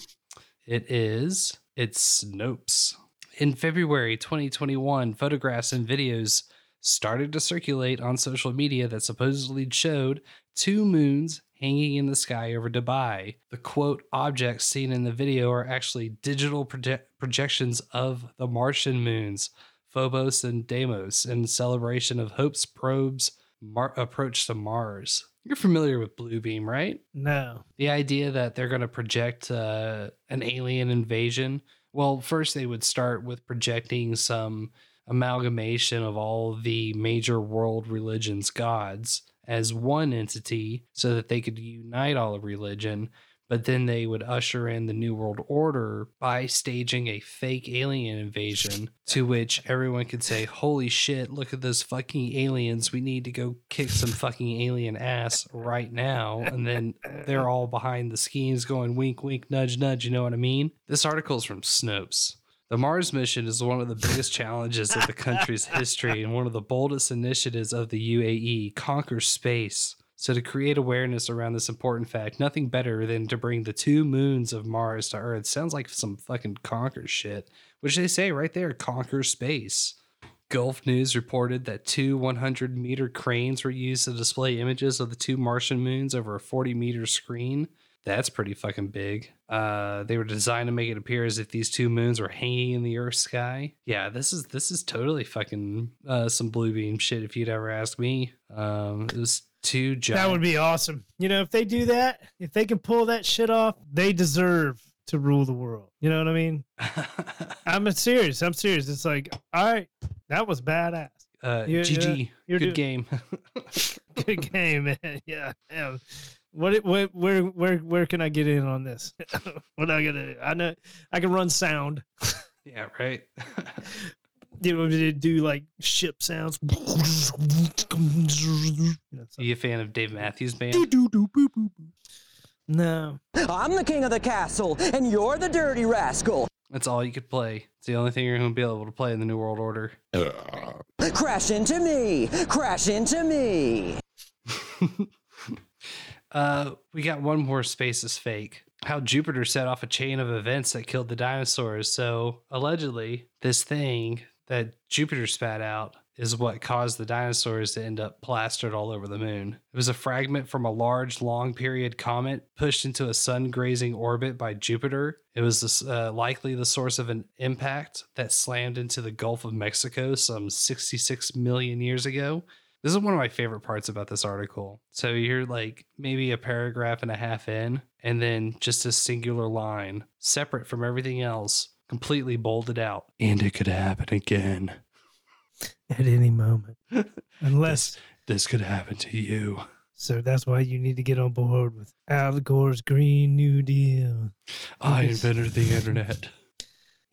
It is. It's Snopes. In February 2021, photographs and videos started to circulate on social media that supposedly showed two moons hanging in the sky over Dubai. The quote objects seen in the video are actually digital proje- projections of the Martian moons, Phobos and Deimos, in celebration of Hope's probe's mar- approach to Mars. You're familiar with Blue Beam, right?
No.
the idea that they're going to project uh, an alien invasion well first they would start with projecting some amalgamation of all the major world religions gods as one entity so that they could unite all of religion but then they would usher in the new world order by staging a fake alien invasion to which everyone could say holy shit look at those fucking aliens. We need to go kick some fucking alien ass right now. And then they're all behind the schemes going wink wink nudge nudge. You know what i mean? This article is from snopes the Mars mission is one of the biggest challenges of the country's history and one of the boldest initiatives of the UAE, conquer space. So, to create awareness around this important fact, nothing better than to bring the two moons of Mars to Earth. Sounds like some fucking conquer shit, which they say right there conquer space. Gulf News reported that two 100 meter cranes were used to display images of the two Martian moons over a 40 meter screen. That's pretty fucking big. Uh, they were designed to make it appear as if these two moons were hanging in the Earth's sky. Yeah, this is this is totally fucking uh, some blue beam shit. If you'd ever ask me, um, it was two giant.
That would be awesome. You know, if they do that, if they can pull that shit off, they deserve to rule the world. You know what I mean? I'm serious. I'm serious. It's like, all right, that was badass.
Uh,
You-
GG,
you're
good
do-
game.
Good game, man. Yeah. yeah. What, what, where, where, where can I get in on this? what I gonna? I know I can run sound.
yeah, right.
You know, to do like ship sounds.
Are you a fan of Dave Matthews Band?
No.
I'm the king of the castle, and you're the dirty rascal.
That's all you could play. It's the only thing you're going to be able to play in the New World Order.
Crash into me! Crash into me!
Uh, we got one more space is fake. How Jupiter set off a chain of events that killed the dinosaurs. So allegedly, this thing that Jupiter spat out is what caused the dinosaurs to end up plastered all over the moon. It was a fragment from a large, long period comet pushed into a sun grazing orbit by Jupiter. It was uh, likely the source of an impact that slammed into the Gulf of Mexico some 66 million years ago. This is one of my favorite parts about this article. So you're like maybe a paragraph and a half in, and then just a singular line, separate from everything else, completely bolded out. And it could happen again.
At any moment. Unless
this, this could happen to you.
So that's why you need to get on board with Al Gore's Green New Deal.
I invented the internet.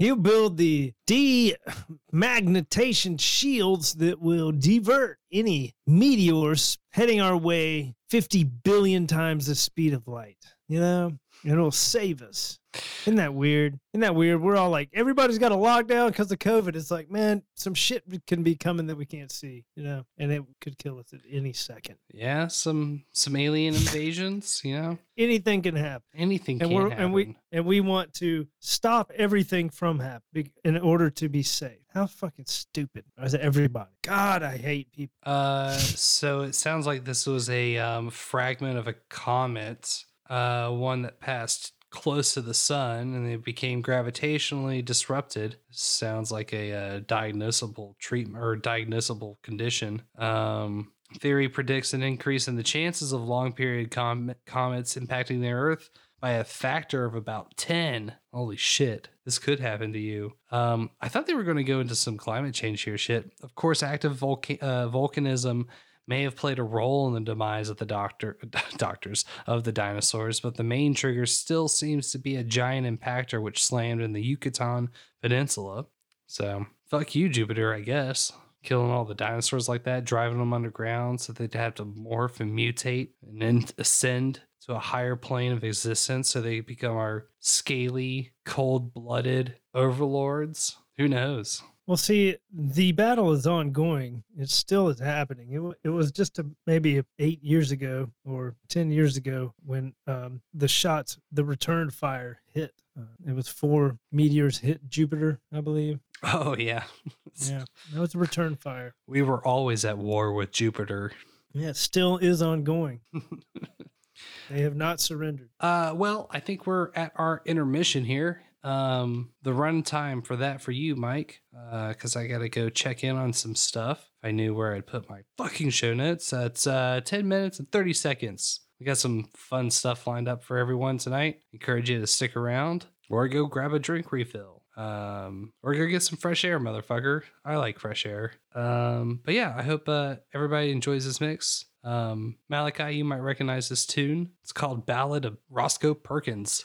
He'll build the demagnetation shields that will divert any meteors heading our way 50 billion times the speed of light. You know, it'll save us. Isn't that weird? Isn't that weird? We're all like, everybody's got a lockdown because of COVID. It's like, man, some shit can be coming that we can't see, you know, and it could kill us at any second.
Yeah, some some alien invasions, you know.
Anything can happen.
Anything
and
can
we're
happen.
and we and we want to stop everything from happening in order to be safe. How fucking stupid is everybody? God, I hate people.
Uh, so it sounds like this was a um, fragment of a comet, uh, one that passed close to the sun and it became gravitationally disrupted. Sounds like a uh, diagnosable treatment or diagnosable condition. Um, theory predicts an increase in the chances of long period com- comets impacting the Earth by a factor of about 10. Holy shit. This could happen to you. Um, I thought they were going to go into some climate change here shit. Of course, active volca- uh, volcanism may have played a role in the demise of the doctor doctors of the dinosaurs, but the main trigger still seems to be a giant impactor which slammed in the Yucatan Peninsula. So fuck you, Jupiter, I guess. Killing all the dinosaurs like that, driving them underground so they'd have to morph and mutate and then ascend to a higher plane of existence so they become our scaly, cold blooded overlords. Who knows?
Well, see, the battle is ongoing. It still is happening. It, it was just a, maybe eight years ago or 10 years ago when um, the shots, the return fire hit. Uh, it was four meteors hit Jupiter, I believe.
Oh, yeah.
Yeah, that was a return fire.
We were always at war with Jupiter.
Yeah, it still is ongoing. they have not surrendered.
Uh, well, I think we're at our intermission here. Um, the runtime for that for you, Mike, because I got to go check in on some stuff. If I knew where I'd put my fucking show notes, that's uh, 10 minutes and 30 seconds. We got some fun stuff lined up for everyone tonight. Encourage you to stick around or go grab a drink refill. Um, or go get some fresh air, motherfucker. I like fresh air. Um, but yeah, I hope uh, everybody enjoys this mix. Um, Malachi, you might recognize this tune. It's called Ballad of Roscoe Perkins.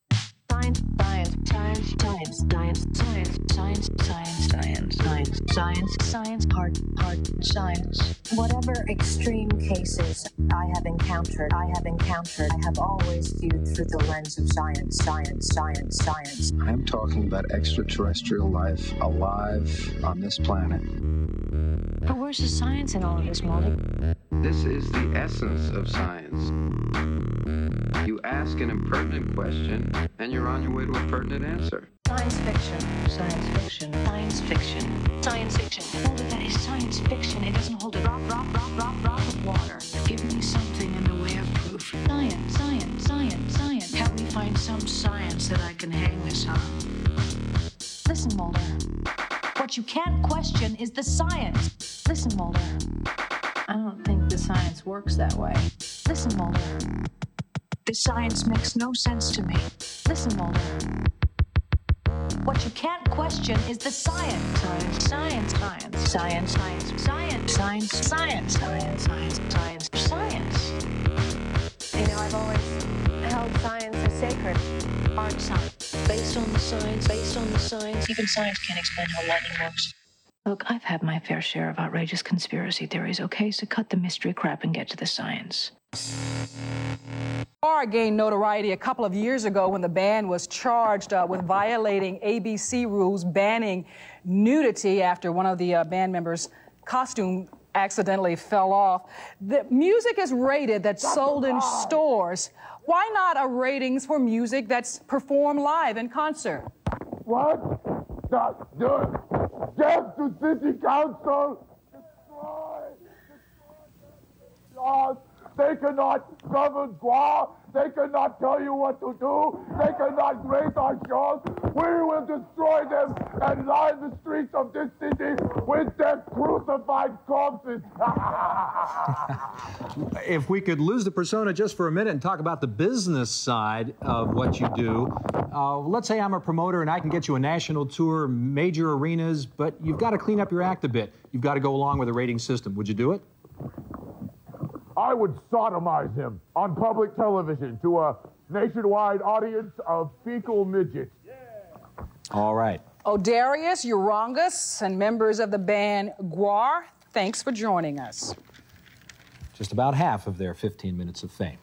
science, science, science, science, science, science, science, hard, hard, science.
Whatever extreme cases I have encountered, I have encountered, I have always viewed through the lens of science, science, science, science.
I'm talking about extraterrestrial life alive on this planet.
But where's the science in all of this, Molly?
This is the essence of science. You ask an impertinent question, and you're on your way to a pertinent answer.
Science fiction. Science fiction. Science fiction. Science fiction. Hold it, that is science fiction. It doesn't hold a drop, drop, drop, drop, drop of water. Give me something in the way of proof. Science, science, science, science. Help me find some science that I can hang this on. Listen, Mulder. What you can't question is the science. Listen, Mulder. I don't think the science works that way. Listen, Mulder. The science makes no sense to me. Listen, Mulder. What you can't question is the science. Science, science, science, science, science, science, science, science, science, science, science, science.
You know, I've always held science as sacred.
Art science. Based on the science, based on the science. Even science can't explain how lightning works. Look, I've had my fair share of outrageous conspiracy theories, okay? So cut the mystery crap and get to the science.
Barr gained notoriety a couple of years ago when the band was charged uh, with violating ABC rules banning nudity after one of the uh, band members' costume accidentally fell off. The music is rated that's sold in stores. Why not a ratings for music that's performed live in concert?
What? The, the, get to city council. Destroy. Destroy. They cannot govern GWAR. They cannot tell you what to do. They cannot grade our shows. We will destroy them and line the streets of this city with their crucified corpses.
if we could lose the persona just for a minute and talk about the business side of what you do. Uh, let's say I'm a promoter and I can get you a national tour, major arenas, but you've got to clean up your act a bit. You've got to go along with the rating system. Would you do it?
I would sodomize him on public television to a nationwide audience of fecal midgets.
All right.
Oderus, Urungus, and members of the band GWAR, thanks for joining us.
Just about half of their 15 minutes of fame.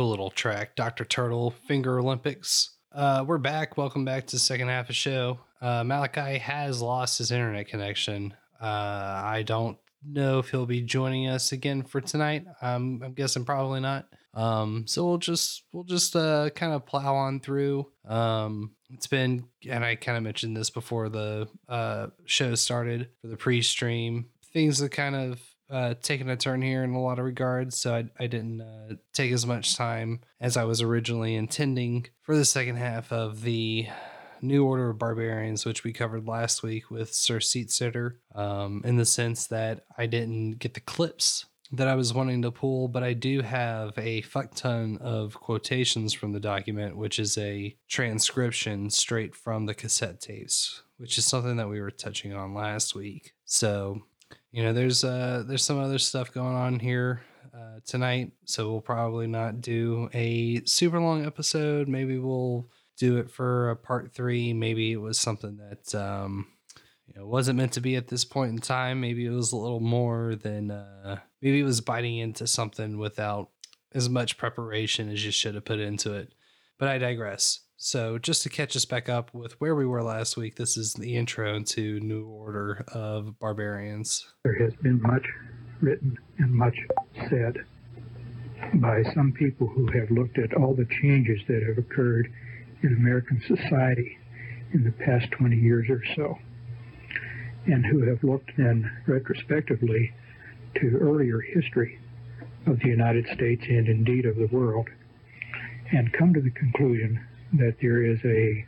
Cool little track, Dr. Turtle, Finger Olympics. Uh, we're back. Welcome back to the second half of the show. Uh, Malachi has lost his internet connection. Uh, I don't know if he'll be joining us again for tonight. Um, I'm guessing probably not. Um, so we'll just we'll just uh, kind of plow on through. Um, it's been, and I kind of mentioned this before the uh, show started for the pre-stream. Things that kind of uh, taken a turn here in a lot of regards, so I, I didn't uh, take as much time as I was originally intending for the second half of the New Order of Barbarians, which we covered last week with Sir Seat Sitter, um, in the sense that I didn't get the clips that I was wanting to pull, but I do have a fuck ton of quotations from the document, which is a transcription straight from the cassette tapes, which is something that we were touching on last week. So, you know, there's uh there's some other stuff going on here uh, tonight, so we'll probably not do a super long episode. Maybe we'll do it for a part three. Maybe it was something that um you know wasn't meant to be at this point in time. Maybe it was a little more than uh maybe it was biting into something without as much preparation as you should have put into it. But I digress. So, just to catch us back up with where we were last week, this is the intro to New Order of Barbarians.
There has been much written and much said by some people who have looked at all the changes that have occurred in American society in the past 20 years or so, and who have looked then retrospectively to earlier history of the United States and indeed of the world, and come to the conclusion that there is a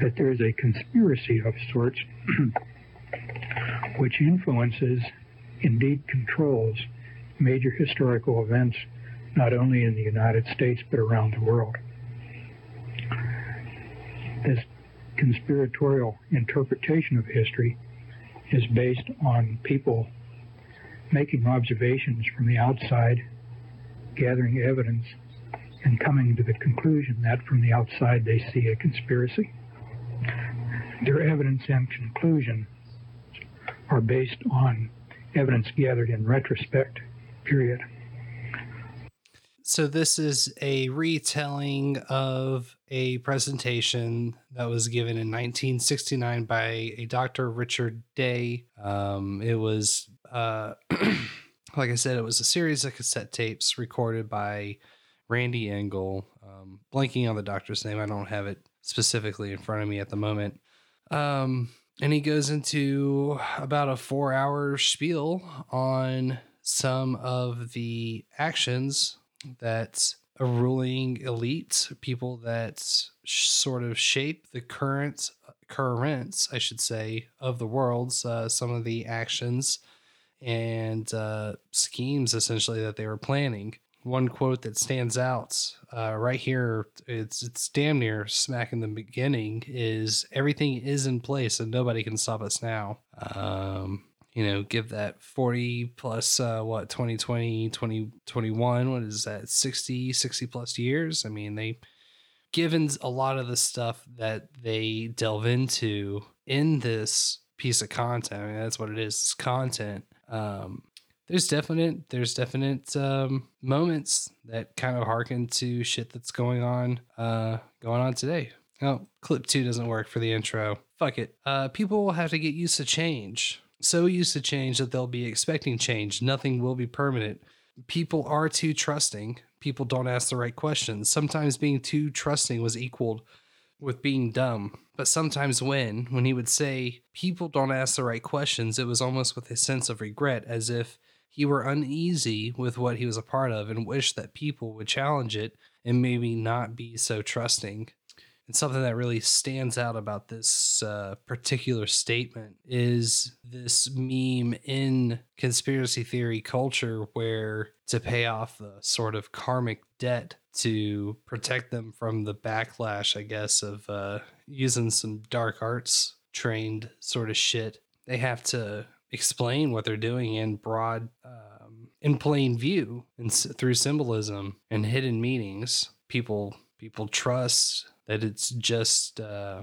that there is a conspiracy of sorts which influences, indeed controls, major historical events not only in the United States but around the world. This conspiratorial interpretation of history is based on people making observations from the outside, gathering evidence, and coming to the conclusion that from the outside they see a conspiracy. Their evidence and conclusion are based on evidence gathered in retrospect, period.
So, this is a retelling of a presentation that was given in 1969 by a Dr. Richard Day. Um, it was, uh, like I said, it was a series of cassette tapes recorded by Randy Engel. Um, blanking on the doctor's name, I don't have it specifically in front of me at the moment. Um, and he goes into about a four hour spiel on some of the actions that a ruling elite, people that sort of shape the current currents, I should say, of the worlds, uh, some of the actions and uh, schemes essentially that they were planning. One quote that stands out uh, right here, it's it's damn near smack in the beginning, is everything is in place and nobody can stop us now. Um, you know, give that 40 plus, uh, what, 2020, 2021, what is that, 60, 60 plus years? I mean, they, given a lot of the stuff that they delve into in this piece of content, I mean, that's what it is, it's content. Um, there's definite, there's definite um, moments that kind of harken to shit that's going on, uh, going on today. Oh, clip two doesn't work for the intro. Fuck it. Uh, people will have to get used to change so used to change that they'll be expecting change. Nothing will be permanent. People are too trusting. People don't ask the right questions. Sometimes being too trusting was equaled with being dumb. But sometimes when when he would say people don't ask the right questions, it was almost with a sense of regret as if he were uneasy with what he was a part of and wished that people would challenge it and maybe not be so trusting. And something that really stands out about this uh, particular statement is this meme in conspiracy theory culture where to pay off the sort of karmic debt to protect them from the backlash, I guess, of uh, using some dark arts trained sort of shit, they have to explain what they're doing in broad, um, in plain view, and through symbolism and hidden meanings. People people trust that it's just uh,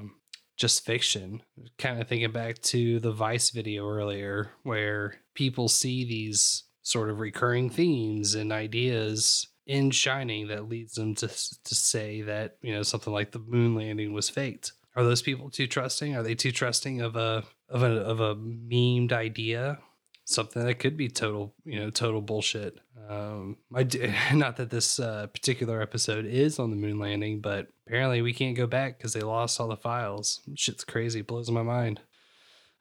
just fiction. Kind of thinking back to the Vice video earlier, where people see these sort of recurring themes and ideas in Shining that leads them to to say that you know something like the moon landing was faked. Are those people too trusting? Are they too trusting of a of a of a memed idea? Something that could be total, you know, total bullshit. Um, I d- not that this uh, particular episode is on the moon landing, but apparently we can't go back because they lost all the files. Shit's crazy, blows my mind.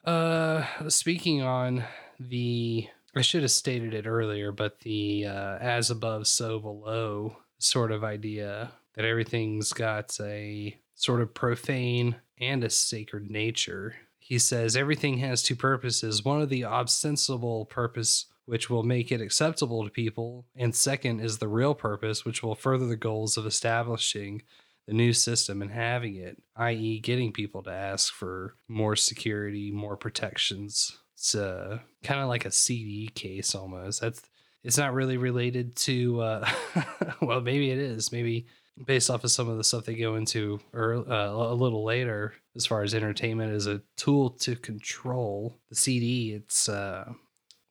Uh, speaking on the, I should have stated it earlier, but the uh, as above, so below sort of idea that everything's got a sort of profane and a sacred nature. He says everything has two purposes. One of the ostensible purpose which will make it acceptable to people, and second is the real purpose which will further the goals of establishing the new system and having it, i.e., getting people to ask for more security, more protections. It's uh, kind of like a CD case almost. That's it's not really related to. Uh, well, maybe it is. Maybe based off of some of the stuff they go into or uh, a little later, as far as entertainment as a tool to control the CD. It's uh,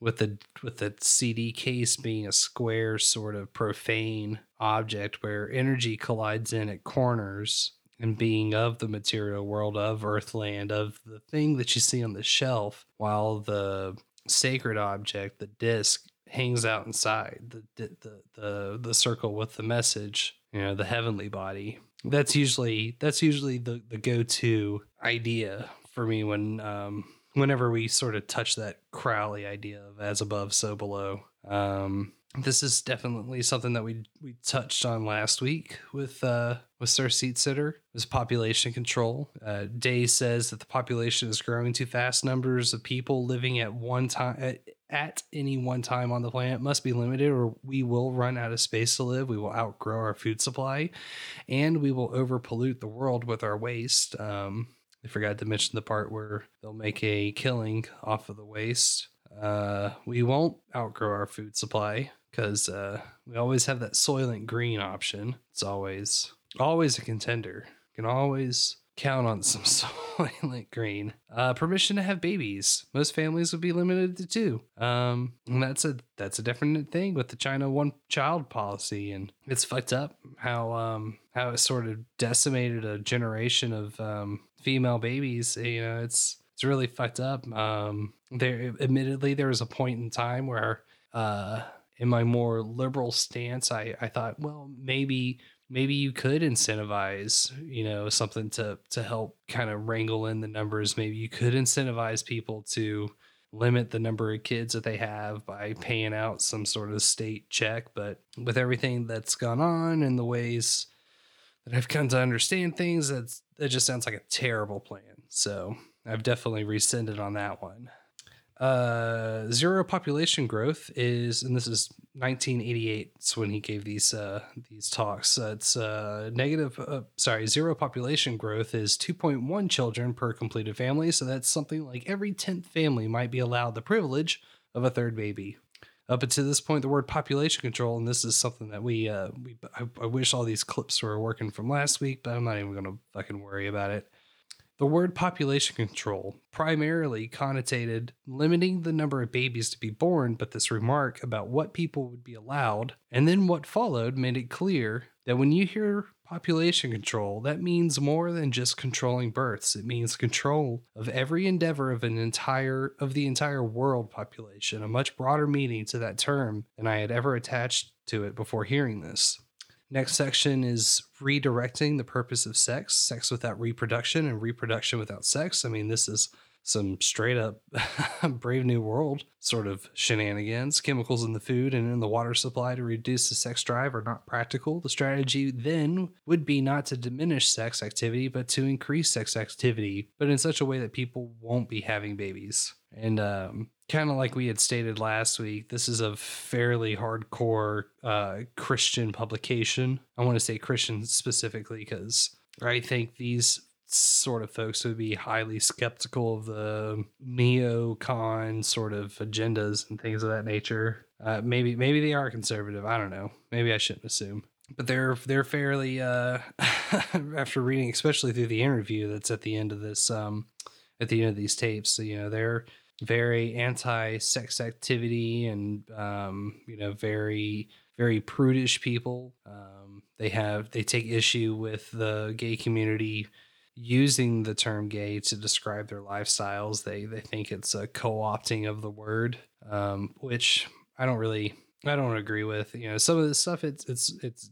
with the with the CD case being a square sort of profane object where energy collides in at corners and being of the material world of earthland of the thing that you see on the shelf while the sacred object the disc hangs out inside the the the the circle with the message you know the heavenly body that's usually that's usually the the go-to idea for me when um whenever we sort of touch that Crowley idea of as above, so below. Um, this is definitely something that we we touched on last week with uh, with Sir Seat Sitter. Was population control. Uh, Day says that the population is growing too fast. Numbers of people living at one time at, at any one time on the planet must be limited, or we will run out of space to live. We will outgrow our food supply, and we will overpollute the world with our waste. Um, I forgot to mention the part where they'll make a killing off of the waste. Uh, we won't outgrow our food supply because uh, we always have that Soylent Green option. It's always always a contender. Can always count on some Soylent Green. Uh, permission to have babies. Most families would be limited to two. Um, and that's a that's a different thing with the China one child policy, and it's fucked up how um how it sort of decimated a generation of um female babies. You know, it's it's really fucked up. Um, there, admittedly, there was a point in time where, uh, in my more liberal stance, I I thought, well, maybe maybe you could incentivize, you know, something to to help kind of wrangle in the numbers. Maybe you could incentivize people to limit the number of kids that they have by paying out some sort of state check. But with everything that's gone on and the ways that I've come to understand things, that's that just sounds like a terrible plan. So I've definitely rescinded on that one. Uh, zero population growth is, and this is 1988. It's when he gave these uh, these talks. Uh, it's uh, negative. Uh, sorry, zero population growth is 2.1 children per completed family. So that's something like every 10th family might be allowed the privilege of a third baby. Up until this point, the word population control, and this is something that we uh, we I, I wish all these clips were working from last week, but I'm not even gonna fucking worry about it. The word population control primarily connotated limiting the number of babies to be born, but this remark about what people would be allowed and then what followed made it clear that when you hear population control, that means more than just controlling births. It means control of every endeavor of an entire of the entire world population, a much broader meaning to that term than I had ever attached to it before hearing this. Next section is redirecting the purpose of sex, sex without reproduction and reproduction without sex. I mean, this is some straight up Brave New World sort of shenanigans. Chemicals in the food and in the water supply to reduce the sex drive are not practical. The strategy then would be not to diminish sex activity, but to increase sex activity, but in such a way that people won't be having babies. And um, kind of like we had stated last week, this is a fairly hardcore uh, Christian publication. I want to say Christian specifically because I think these sort of folks would be highly skeptical of the neocon sort of agendas and things of that nature. Uh, maybe maybe they are conservative. I don't know. Maybe I shouldn't assume. But they're they're fairly uh, after reading, especially through the interview that's at the end of this um, at the end of these tapes. You know, they're very anti-sex activity and um, you know very very prudish people. Um, they have they take issue with the gay community using the term gay to describe their lifestyles. They they think it's a co-opting of the word, um, which I don't really I don't agree with. You know, some of this stuff it's it's it's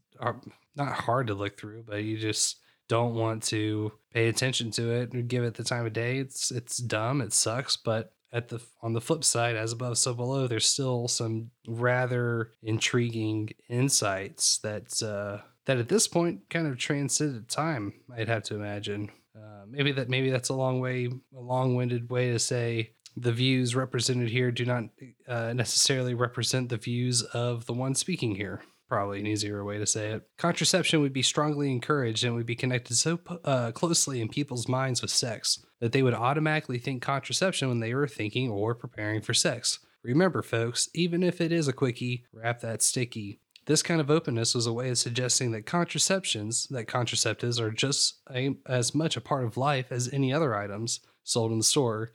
not hard to look through, but you just don't want to pay attention to it and give it the time of day. It's it's dumb, it sucks, but at the on the flip side, as above, so below, there's still some rather intriguing insights that uh, that at this point kind of transcended time. I'd have to imagine. Uh, maybe that maybe that's a long way, a long-winded way to say the views represented here do not uh, necessarily represent the views of the one speaking here. Probably an easier way to say it. Contraception would be strongly encouraged and would be connected so uh, closely in people's minds with sex that they would automatically think contraception when they were thinking or preparing for sex. Remember, folks, even if it is a quickie, wrap that sticky. This kind of openness was a way of suggesting that contraceptions, that contraceptives, are just a, as much a part of life as any other items sold in the store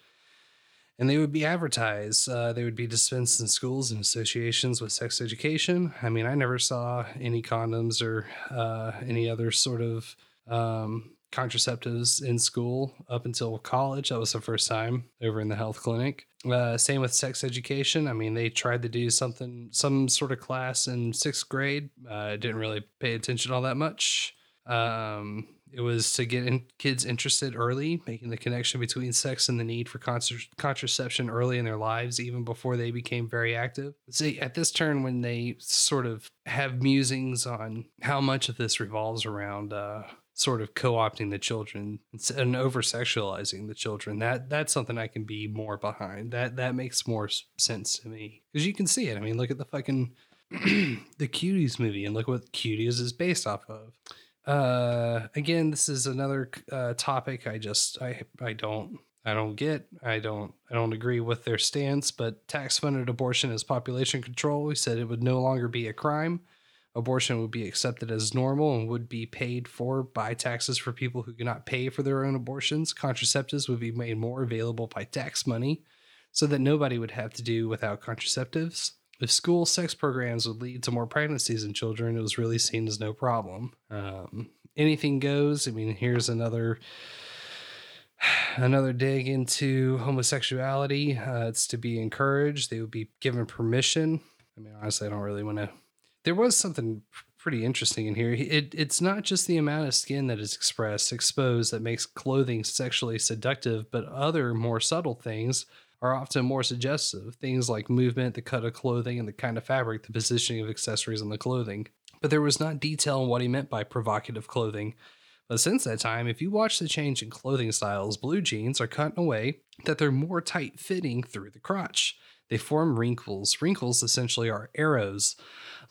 and they would be advertised. Uh, they would be dispensed in schools and associations with sex education. I mean, I never saw any condoms or uh, any other sort of um, contraceptives in school up until college. That was the first time over in the health clinic. Uh, same with sex education. I mean, they tried to do something, some sort of class in sixth grade. I didn't really pay attention all that much. Um, it was to get in kids interested early, making the connection between sex and the need for contra- contraception early in their lives, even before they became very active. See, at this turn, when they sort of have musings on how much of this revolves around uh, sort of co-opting the children and over sexualizing the children, that that's something I can be more behind. That that makes more sense to me. Because you can see it. I mean, look at the fucking the Cuties movie and look what Cuties is based off of. Uh again this is another uh topic i just i i don't i don't get. I don't i don't agree with their stance but tax funded abortion is population control. We said it would no longer be a crime abortion would be accepted as normal and would be paid for by taxes for people who cannot pay for their own abortions contraceptives would be made more available by tax money so that nobody would have to do without contraceptives if school sex programs would lead to more pregnancies in children, it was really seen as no problem. Um, anything goes. I mean, here's another another dig into homosexuality. Uh, it's to be encouraged. They would be given permission. I mean, honestly, I don't really want to. There was something pretty interesting in here. It, it's not just the amount of skin that is expressed, exposed, that makes clothing sexually seductive, but other more subtle things are often more suggestive. Things like movement, the cut of clothing, and the kind of fabric, the positioning of accessories on the clothing. But there was not detail on what he meant by provocative clothing. But since that time, if you watch the change in clothing styles, blue jeans are cut in a way that they're more tight fitting through the crotch. They form wrinkles. Wrinkles essentially are arrows,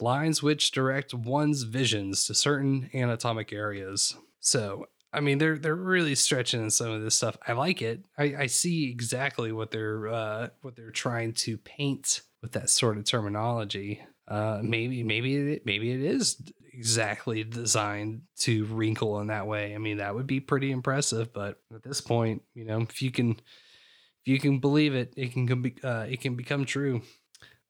lines which direct one's visions to certain anatomic areas. So, I mean, they're they're really stretching in some of this stuff. I like it. I, I see exactly what they're uh, what they're trying to paint with that sort of terminology. Uh, maybe maybe it, maybe it is exactly designed to wrinkle in that way. I mean, that would be pretty impressive. But at this point, you know, if you can you can believe it, it can be uh, it can become true.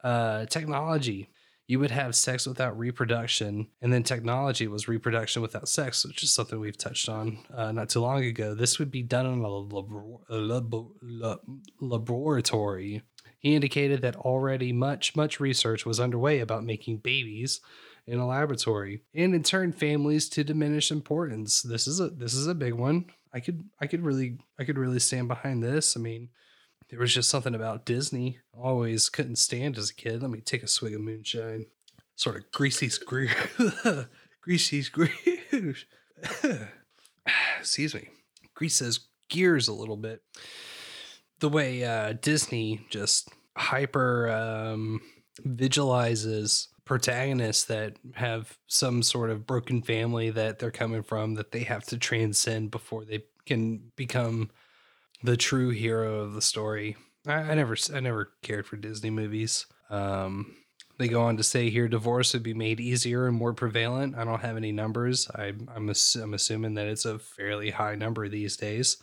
Uh, technology. You would have sex without reproduction, and then technology was reproduction without sex, which is something we've touched on uh, not too long ago. This would be done in a, a labo- lab- laboratory. He indicated that already much, much research was underway about making babies in a laboratory, and in turn, families to diminish importance. This is a this is a big one. I could I could really I could really stand behind this. I mean, there was just something about Disney always couldn't stand as a kid. Let me take a swig of moonshine. Sort of greasy screw, greasy. Excuse me. Greases gears a little bit. The way uh, Disney just hyper um, visualizes protagonists that have some sort of broken family that they're coming from that they have to transcend before they can become the true hero of the story. I, I never I never cared for Disney movies. Um, they go on to say here divorce would be made easier and more prevalent. I don't have any numbers. I, I'm ass- I'm assuming that it's a fairly high number these days.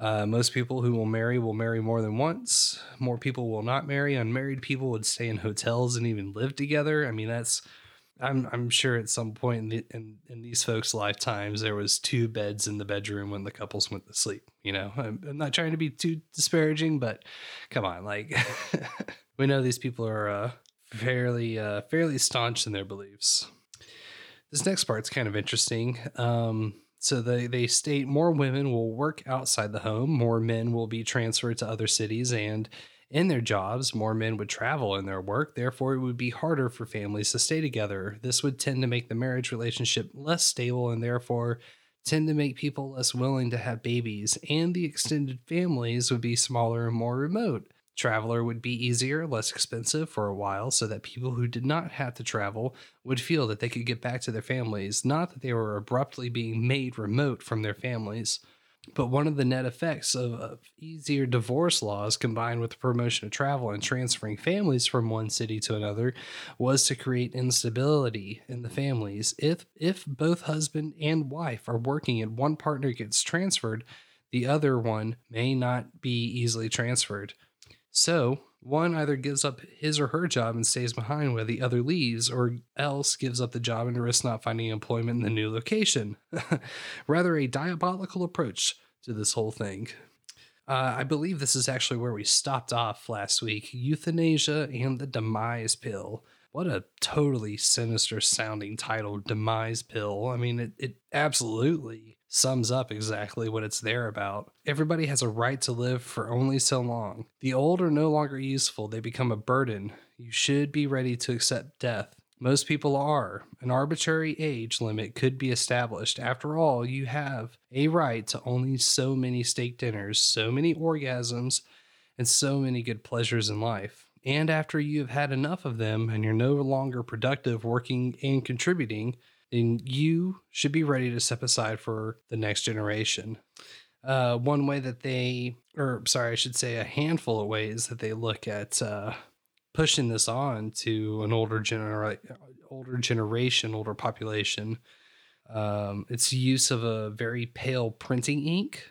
Uh, most people who will marry will marry more than once. More people will not marry. Unmarried people would stay in hotels and even live together. I mean, that's I'm I'm sure at some point in, the, in in these folks' lifetimes there was two beds in the bedroom when the couples went to sleep. You know, I'm, I'm not trying to be too disparaging, but come on, like we know these people are uh, fairly uh, fairly staunch in their beliefs. This next part's kind of interesting. Um, so they, they state more women will work outside the home, more men will be transferred to other cities, and in their jobs, more men would travel in their work. Therefore, it would be harder for families to stay together. This would tend to make the marriage relationship less stable and therefore tend to make people less willing to have babies, and the extended families would be smaller and more remote. Traveler would be easier, less expensive for a while, so that people who did not have to travel would feel that they could get back to their families, not that they were abruptly being made remote from their families. But one of the net effects of, of easier divorce laws combined with the promotion of travel and transferring families from one city to another was to create instability in the families. If if both husband and wife are working and one partner gets transferred, the other one may not be easily transferred. So, one either gives up his or her job and stays behind while the other leaves, or else gives up the job and risks not finding employment in the new location. Rather, a diabolical approach to this whole thing. Uh, I believe this is actually where we stopped off last week euthanasia and the demise pill. What a totally sinister sounding title, Demise Pill. I mean, it, it absolutely sums up exactly what it's there about. Everybody has a right to live for only so long. The old are no longer useful, they become a burden. You should be ready to accept death. Most people are. An arbitrary age limit could be established. After all, you have a right to only so many steak dinners, so many orgasms, and so many good pleasures in life. And after you have had enough of them and you're no longer productive working and contributing, then you should be ready to step aside for the next generation. Uh, one way that they, or sorry, I should say a handful of ways that they look at uh, pushing this on to an older genera- older generation, older population. Um, it's use of a very pale printing ink,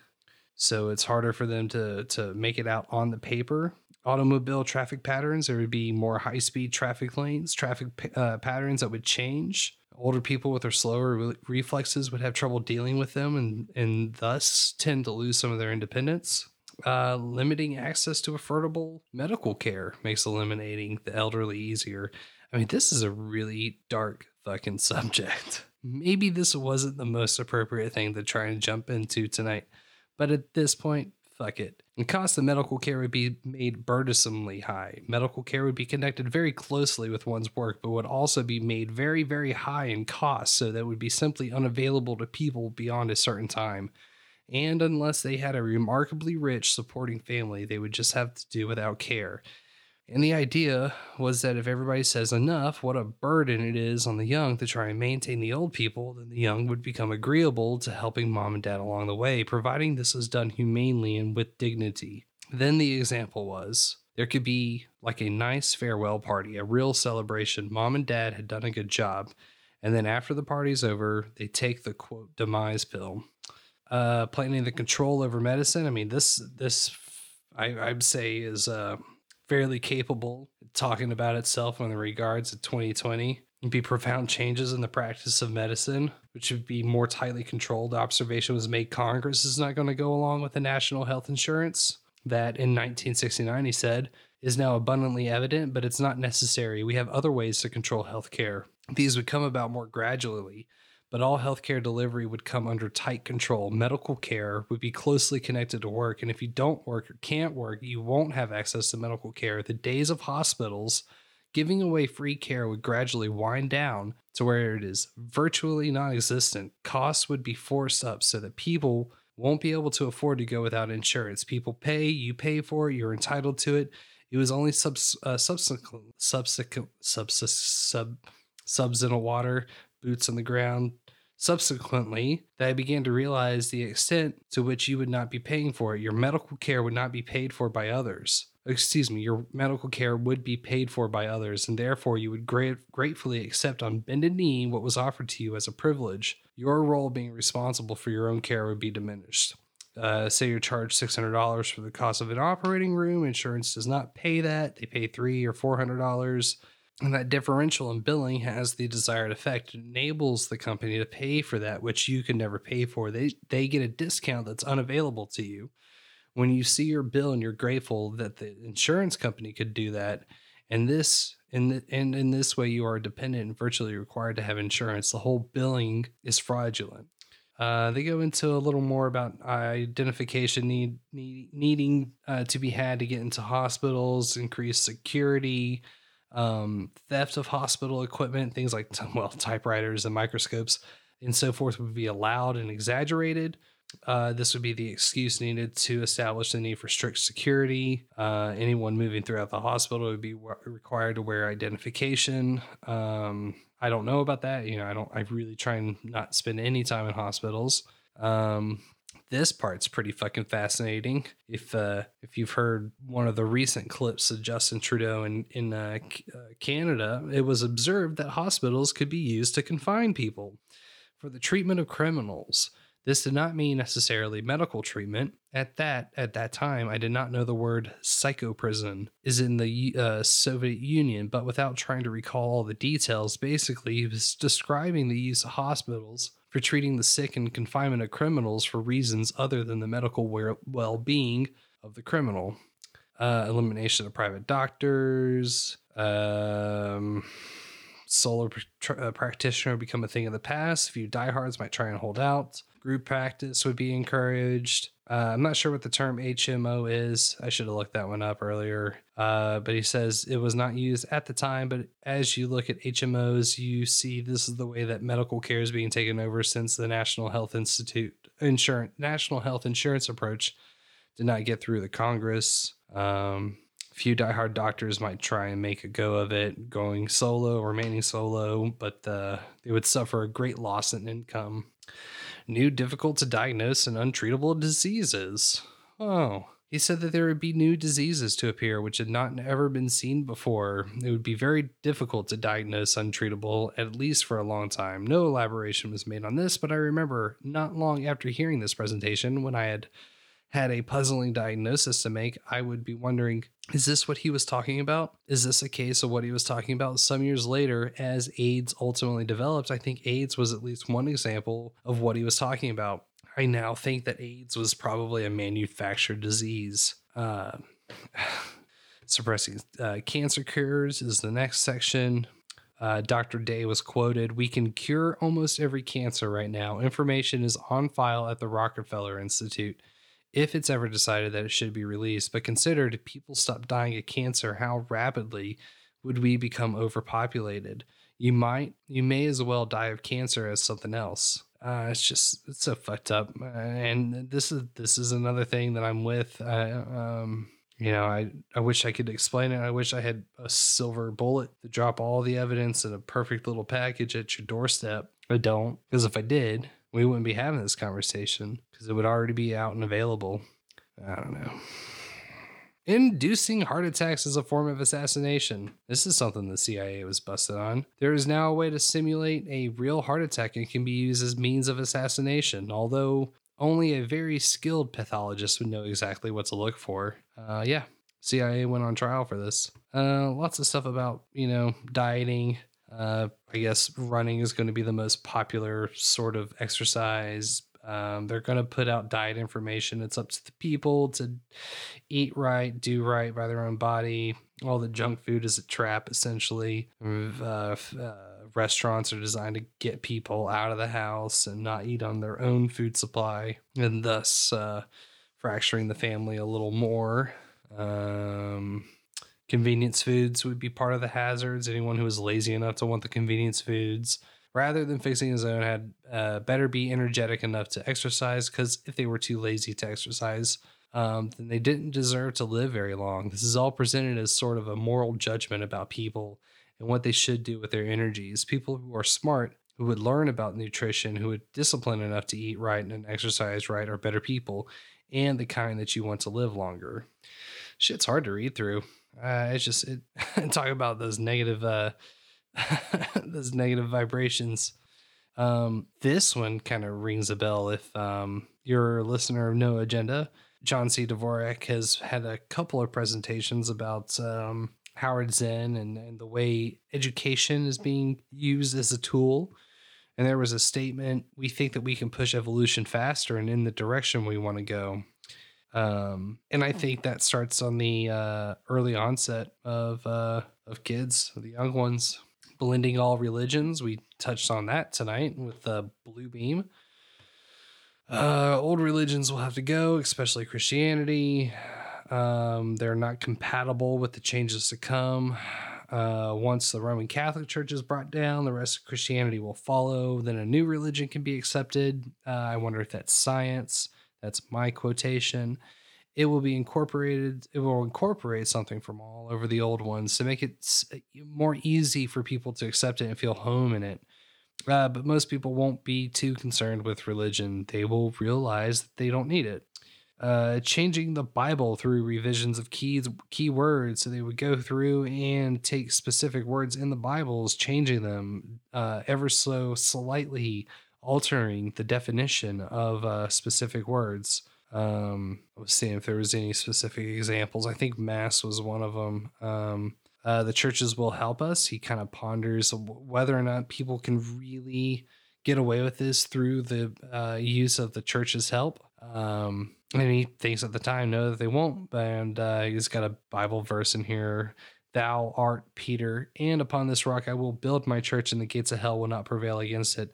so it's harder for them to to make it out on the paper automobile traffic patterns. There would be more high speed traffic lanes, traffic uh, patterns that would change. Older people with their slower re- reflexes would have trouble dealing with them and, and thus tend to lose some of their independence. Uh, limiting access to affordable medical care makes eliminating the elderly easier. I mean, this is a really dark fucking subject. Maybe this wasn't the most appropriate thing to try and jump into tonight, but at this point, fuck it. And cost of medical care would be made burdensomely high. Medical care would be connected very closely with one's work, but would also be made very, very high in cost, so that would be simply unavailable to people beyond a certain time. And unless they had a remarkably rich supporting family, they would just have to do without care. And the idea was that if everybody says enough, what a burden it is on the young to try and maintain the old people, then the young would become agreeable to helping mom and dad along the way, providing this was done humanely and with dignity. Then the example was there could be like a nice farewell party, a real celebration. Mom and dad had done a good job. And then after the party's over, they take the quote demise pill. Uh, planning the control over medicine. I mean, this, this, I, I'd say is, uh, fairly capable talking about itself in regards to 2020 It'd be profound changes in the practice of medicine, which would be more tightly controlled. Observation was made Congress is not going to go along with the national health insurance that in 1969 he said is now abundantly evident, but it's not necessary. We have other ways to control healthcare. These would come about more gradually, but all healthcare delivery would come under tight control. Medical care would be closely connected to work, and if you don't work or can't work, you won't have access to medical care. The days of hospitals giving away free care would gradually wind down to where it is virtually non existent. Costs would be forced up so that people won't be able to afford to go without insurance. People pay, you pay for it, you're entitled to it. It was only subs, uh, subsequent, subsequent, subs, sub, the water, boots on the ground. Subsequently, that I began to realize the extent to which you would not be paying for it. Your medical care would not be paid for by others excuse me, your medical care would be paid for by others, and therefore you would great, gratefully accept on bended knee what was offered to you as a privilege. Your role being responsible for your own care would be diminished. Uh, say you're charged $600 for the cost of an operating room, insurance does not pay that. They pay three or $400. And that differential in billing has the desired effect. It enables the company to pay for that which you can never pay for. They they get a discount that's unavailable to you. When you see your bill and you're grateful that the insurance company could do that, and this in the, and in this way you are dependent and virtually required to have insurance. The whole billing is fraudulent. Uh, they go into a little more about identification need, need needing uh, to be had to get into hospitals, increased security, um, theft of hospital equipment, things like well typewriters and microscopes and so forth would be allowed and exaggerated. Uh, this would be the excuse needed to establish the need for strict security. Uh, anyone moving throughout the hospital would be required to wear identification. Um, I don't know about that. You know, I don't. I really try and not spend any time in hospitals. Um, this part's pretty fucking fascinating. If uh, if you've heard one of the recent clips of Justin Trudeau in in uh, uh, Canada, it was observed that hospitals could be used to confine people for the treatment of criminals. This did not mean necessarily medical treatment. At that at that time, I did not know the word psychoprison is in the uh, Soviet Union, but without trying to recall all the details, basically he was describing the use of hospitals for treating the sick and confinement of criminals for reasons other than the medical well being of the criminal. Uh, elimination of private doctors. Um, solo pr- uh, practitioner become a thing of the past. A few diehards might try and hold out. Group practice would be encouraged. Uh, I'm not sure what the term HMO is. I should have looked that one up earlier. Uh, but he says it was not used at the time. But as you look at HMOs, you see this is the way that medical care is being taken over since the National Health Institute insurance National Health Insurance approach did not get through the Congress. Um, few diehard doctors might try and make a go of it, going solo, remaining solo, but uh, they would suffer a great loss in income. New, difficult to diagnose and untreatable diseases. Oh, he said that there would be new diseases to appear which had not ever been seen before. It would be very difficult to diagnose untreatable, at least for a long time. No elaboration was made on this, but I remember not long after hearing this presentation, when I had had a puzzling diagnosis to make, I would be wondering is this what he was talking about? Is this a case of what he was talking about? Some years later, as AIDS ultimately developed, I think AIDS was at least one example of what he was talking about. I now think that AIDS was probably a manufactured disease. Uh, suppressing uh, cancer cures is the next section. Uh, Dr. Day was quoted We can cure almost every cancer right now. Information is on file at the Rockefeller Institute if it's ever decided that it should be released. But consider if people stop dying of cancer, how rapidly would we become overpopulated? You might, you may as well die of cancer as something else. Uh, it's just it's so fucked up, Uh, and this is this is another thing that I'm with. I, um, you know, I I wish I could explain it. I wish I had a silver bullet to drop all the evidence in a perfect little package at your doorstep. I don't, because if I did, we wouldn't be having this conversation because it would already be out and available. I don't know. Inducing heart attacks as a form of assassination. This is something the CIA was busted on. There is now a way to simulate a real heart attack and can be used as means of assassination, although only a very skilled pathologist would know exactly what to look for. Uh, yeah, CIA went on trial for this. Uh, lots of stuff about, you know, dieting, uh, I guess running is going to be the most popular sort of exercise. Um, they're going to put out diet information. It's up to the people to eat right, do right by their own body. All the junk food is a trap, essentially. Uh, uh, restaurants are designed to get people out of the house and not eat on their own food supply, and thus uh, fracturing the family a little more. Um, Convenience foods would be part of the hazards. Anyone who is lazy enough to want the convenience foods rather than fixing his own had uh, better be energetic enough to exercise because if they were too lazy to exercise, um, then they didn't deserve to live very long. This is all presented as sort of a moral judgment about people and what they should do with their energies. People who are smart, who would learn about nutrition, who would discipline enough to eat right and exercise right, are better people and the kind that you want to live longer. Shit's hard to read through. Uh, it's just it, talk about those negative uh, those negative vibrations. Um, this one kind of rings a bell if um, you're a listener of No Agenda. John C. Dvorak has had a couple of presentations about um, Howard Zinn and, and the way education is being used as a tool. And there was a statement we think that we can push evolution faster and in the direction we want to go. Um, and I think that starts on the uh, early onset of uh, of kids, the young ones, blending all religions. We touched on that tonight with the uh, Blue Beam. Uh, old religions will have to go, especially Christianity. Um, they're not compatible with the changes to come. Uh, once the Roman Catholic Church is brought down, the rest of Christianity will follow. Then a new religion can be accepted. Uh, I wonder if that's science. That's my quotation. It will be incorporated. It will incorporate something from all over the old ones to make it more easy for people to accept it and feel home in it. Uh, but most people won't be too concerned with religion. They will realize that they don't need it. Uh, changing the Bible through revisions of key key words, so they would go through and take specific words in the Bibles, changing them uh, ever so slightly, altering the definition of uh, specific words. Um, I was seeing if there was any specific examples. I think Mass was one of them. Um, uh, the churches will help us. He kind of ponders whether or not people can really get away with this through the uh, use of the church's help. Um, and he thinks at the time, no, that they won't. And uh, he's got a Bible verse in here Thou art Peter, and upon this rock I will build my church, and the gates of hell will not prevail against it.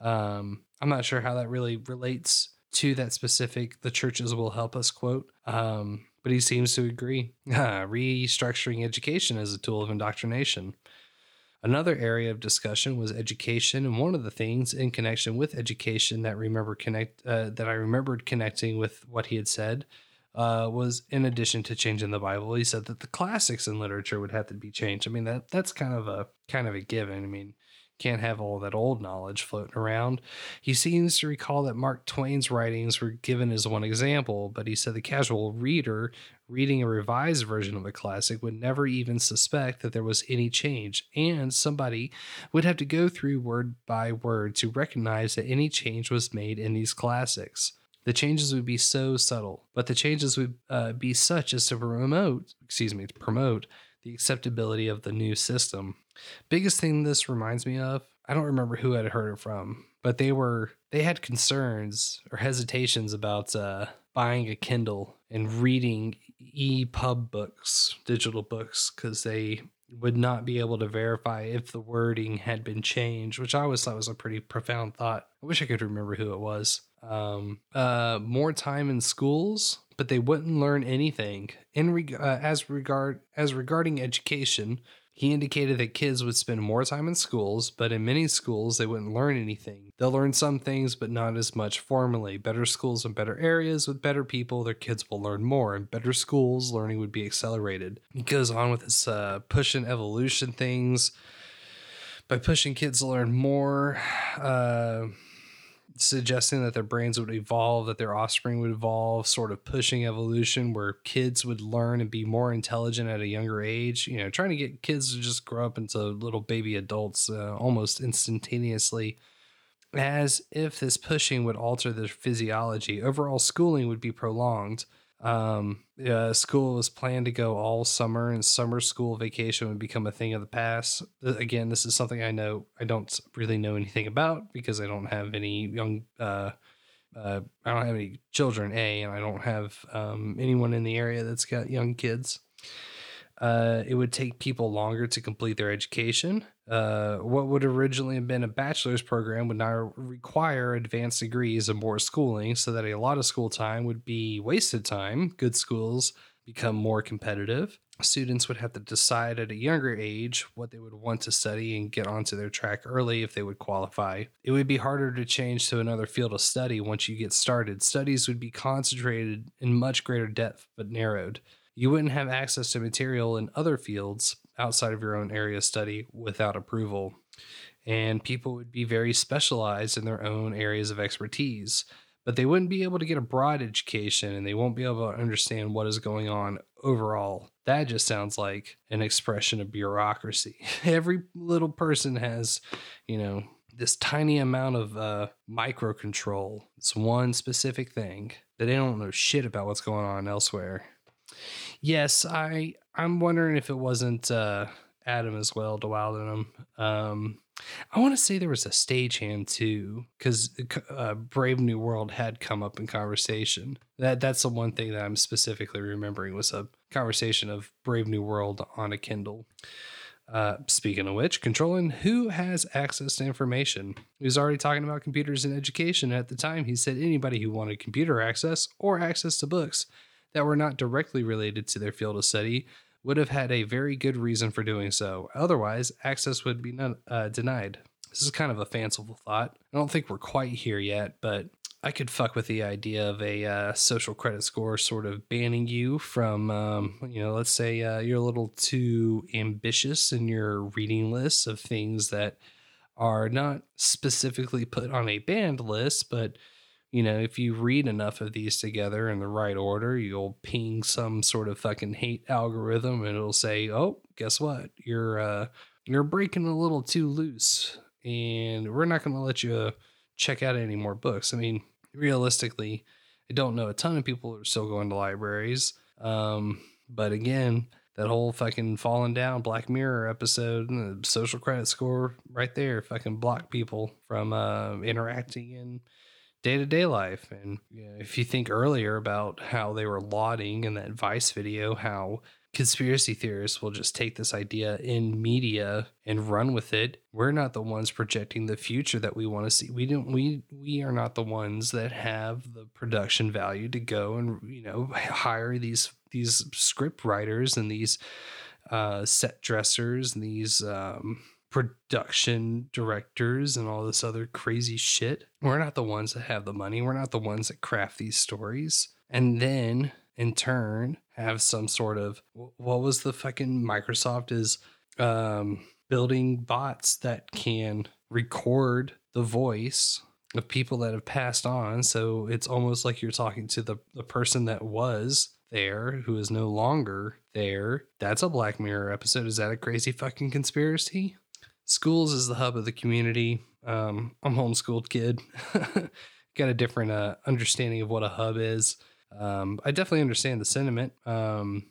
Um, I'm not sure how that really relates to that specific the churches will help us quote. Um, but he seems to agree. Restructuring education as a tool of indoctrination. Another area of discussion was education, and one of the things in connection with education that remember connect uh, that I remembered connecting with what he had said uh, was in addition to changing the Bible, he said that the classics in literature would have to be changed. I mean that that's kind of a kind of a given. I mean, can't have all that old knowledge floating around. He seems to recall that Mark Twain's writings were given as one example, but he said the casual reader reading a revised version of a classic would never even suspect that there was any change, and somebody would have to go through word by word to recognize that any change was made in these classics. The changes would be so subtle, but the changes would uh, be such as to promote, excuse me, to promote the acceptability of the new system. Biggest thing this reminds me of, I don't remember who I had heard it from, but they were they had concerns or hesitations about uh, buying a Kindle and reading EPUB books, digital books, because they would not be able to verify if the wording had been changed, which I always thought was a pretty profound thought. I wish I could remember who it was. Um, uh, more time in schools, but they wouldn't learn anything in reg- uh, as regard as regarding education. He indicated that kids would spend more time in schools, but in many schools they wouldn't learn anything. They'll learn some things, but not as much formally. Better schools in better areas with better people, their kids will learn more. In better schools, learning would be accelerated. He goes on with this uh, push and evolution things. By pushing kids to learn more, uh, suggesting that their brains would evolve, that their offspring would evolve, sort of pushing evolution where kids would learn and be more intelligent at a younger age. You know, trying to get kids to just grow up into little baby adults uh, almost instantaneously. As if this pushing would alter their physiology, overall schooling would be prolonged. Um, uh, school was planned to go all summer, and summer school vacation would become a thing of the past. Again, this is something I know I don't really know anything about because I don't have any young. Uh, uh, I don't have any children, a, and I don't have um, anyone in the area that's got young kids. Uh, it would take people longer to complete their education. Uh, what would originally have been a bachelor's program would now require advanced degrees and more schooling, so that a lot of school time would be wasted time. Good schools become more competitive. Students would have to decide at a younger age what they would want to study and get onto their track early if they would qualify. It would be harder to change to another field of study once you get started. Studies would be concentrated in much greater depth but narrowed you wouldn't have access to material in other fields outside of your own area of study without approval. And people would be very specialized in their own areas of expertise, but they wouldn't be able to get a broad education and they won't be able to understand what is going on overall. That just sounds like an expression of bureaucracy. Every little person has, you know, this tiny amount of uh, micro control. It's one specific thing that they don't know shit about what's going on elsewhere. Yes, I I'm wondering if it wasn't uh, Adam as well, DeWildenham. Um, I want to say there was a stagehand too, because uh, Brave New World had come up in conversation. That that's the one thing that I'm specifically remembering was a conversation of Brave New World on a Kindle. Uh, speaking of which, controlling who has access to information. He was already talking about computers in education. At the time, he said anybody who wanted computer access or access to books that were not directly related to their field of study would have had a very good reason for doing so. Otherwise, access would be uh, denied. This is kind of a fanciful thought. I don't think we're quite here yet, but I could fuck with the idea of a uh, social credit score sort of banning you from, um, you know, let's say uh, you're a little too ambitious in your reading list of things that are not specifically put on a banned list, but you know, if you read enough of these together in the right order, you'll ping some sort of fucking hate algorithm and it'll say, "Oh, guess what? You're uh you're breaking a little too loose and we're not going to let you check out any more books." I mean, realistically, I don't know a ton of people are still going to libraries. Um, but again, that whole fucking falling down Black Mirror episode and the social credit score right there fucking block people from uh, interacting in day to day life. And you know, if you think earlier about how they were lauding in that Vice video, how conspiracy theorists will just take this idea in media and run with it. We're not the ones projecting the future that we want to see. We don't we we are not the ones that have the production value to go and you know hire these these script writers and these uh, set dressers and these um, production directors and all this other crazy shit. We're not the ones that have the money. We're not the ones that craft these stories. And then in turn have some sort of what was the fucking Microsoft is um building bots that can record the voice of people that have passed on. So it's almost like you're talking to the, the person that was there who is no longer there. That's a Black Mirror episode. Is that a crazy fucking conspiracy? Schools is the hub of the community. Um, I'm a homeschooled kid. Got a different uh, understanding of what a hub is. Um, I definitely understand the sentiment. Um,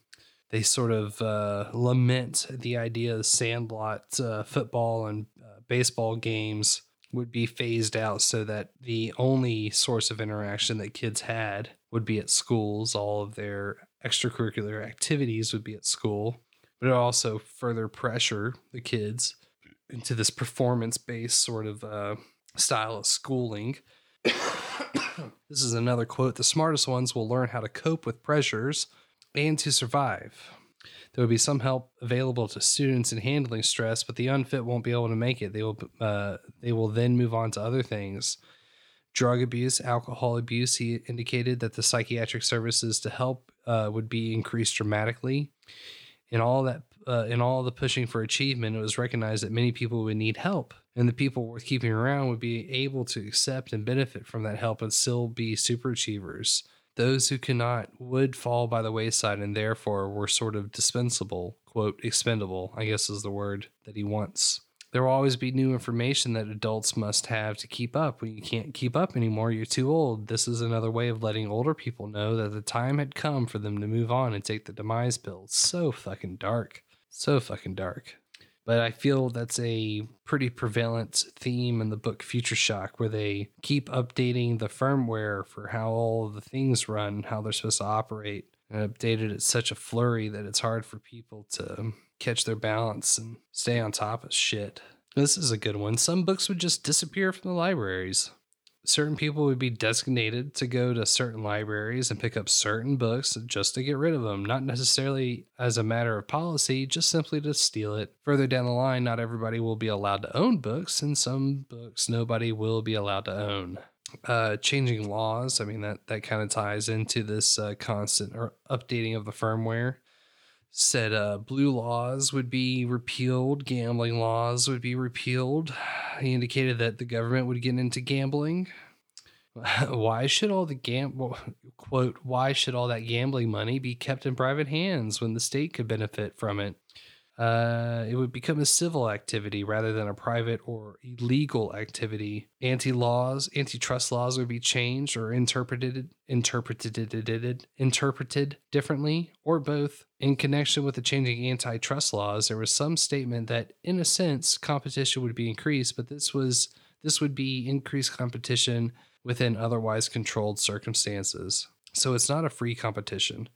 they sort of uh, lament the idea of sandlot uh, football and uh, baseball games would be phased out so that the only source of interaction that kids had would be at schools. All of their extracurricular activities would be at school, but it also further pressure the kids into this performance based sort of uh, style of schooling. this is another quote The smartest ones will learn how to cope with pressures and to survive. There will be some help available to students in handling stress, but the unfit won't be able to make it. They will, uh, they will then move on to other things. Drug abuse, alcohol abuse. He indicated that the psychiatric services to help uh, would be increased dramatically. In all that uh, in all the pushing for achievement, it was recognized that many people would need help, and the people worth keeping around would be able to accept and benefit from that help and still be super achievers. Those who cannot would fall by the wayside and therefore were sort of dispensable, quote, expendable, I guess is the word that he wants. There will always be new information that adults must have to keep up. When you can't keep up anymore, you're too old. This is another way of letting older people know that the time had come for them to move on and take the demise pill. So fucking dark. So fucking dark. But I feel that's a pretty prevalent theme in the book Future Shock, where they keep updating the firmware for how all the things run, how they're supposed to operate, and updated at such a flurry that it's hard for people to catch their balance and stay on top of shit. This is a good one. Some books would just disappear from the libraries certain people would be designated to go to certain libraries and pick up certain books just to get rid of them, not necessarily as a matter of policy, just simply to steal it. Further down the line, not everybody will be allowed to own books, and some books nobody will be allowed to own. Uh, changing laws, I mean, that, that kind of ties into this uh, constant or updating of the firmware said uh, blue laws would be repealed, gambling laws would be repealed. He indicated that the government would get into gambling. why should all the gam quote why should all that gambling money be kept in private hands when the state could benefit from it? Uh, it would become a civil activity rather than a private or illegal activity. Anti laws, antitrust laws would be changed or interpreted, interpreted, interpreted differently, or both. In connection with the changing antitrust laws, there was some statement that, in a sense, competition would be increased, but this was this would be increased competition within otherwise controlled circumstances. So it's not a free competition.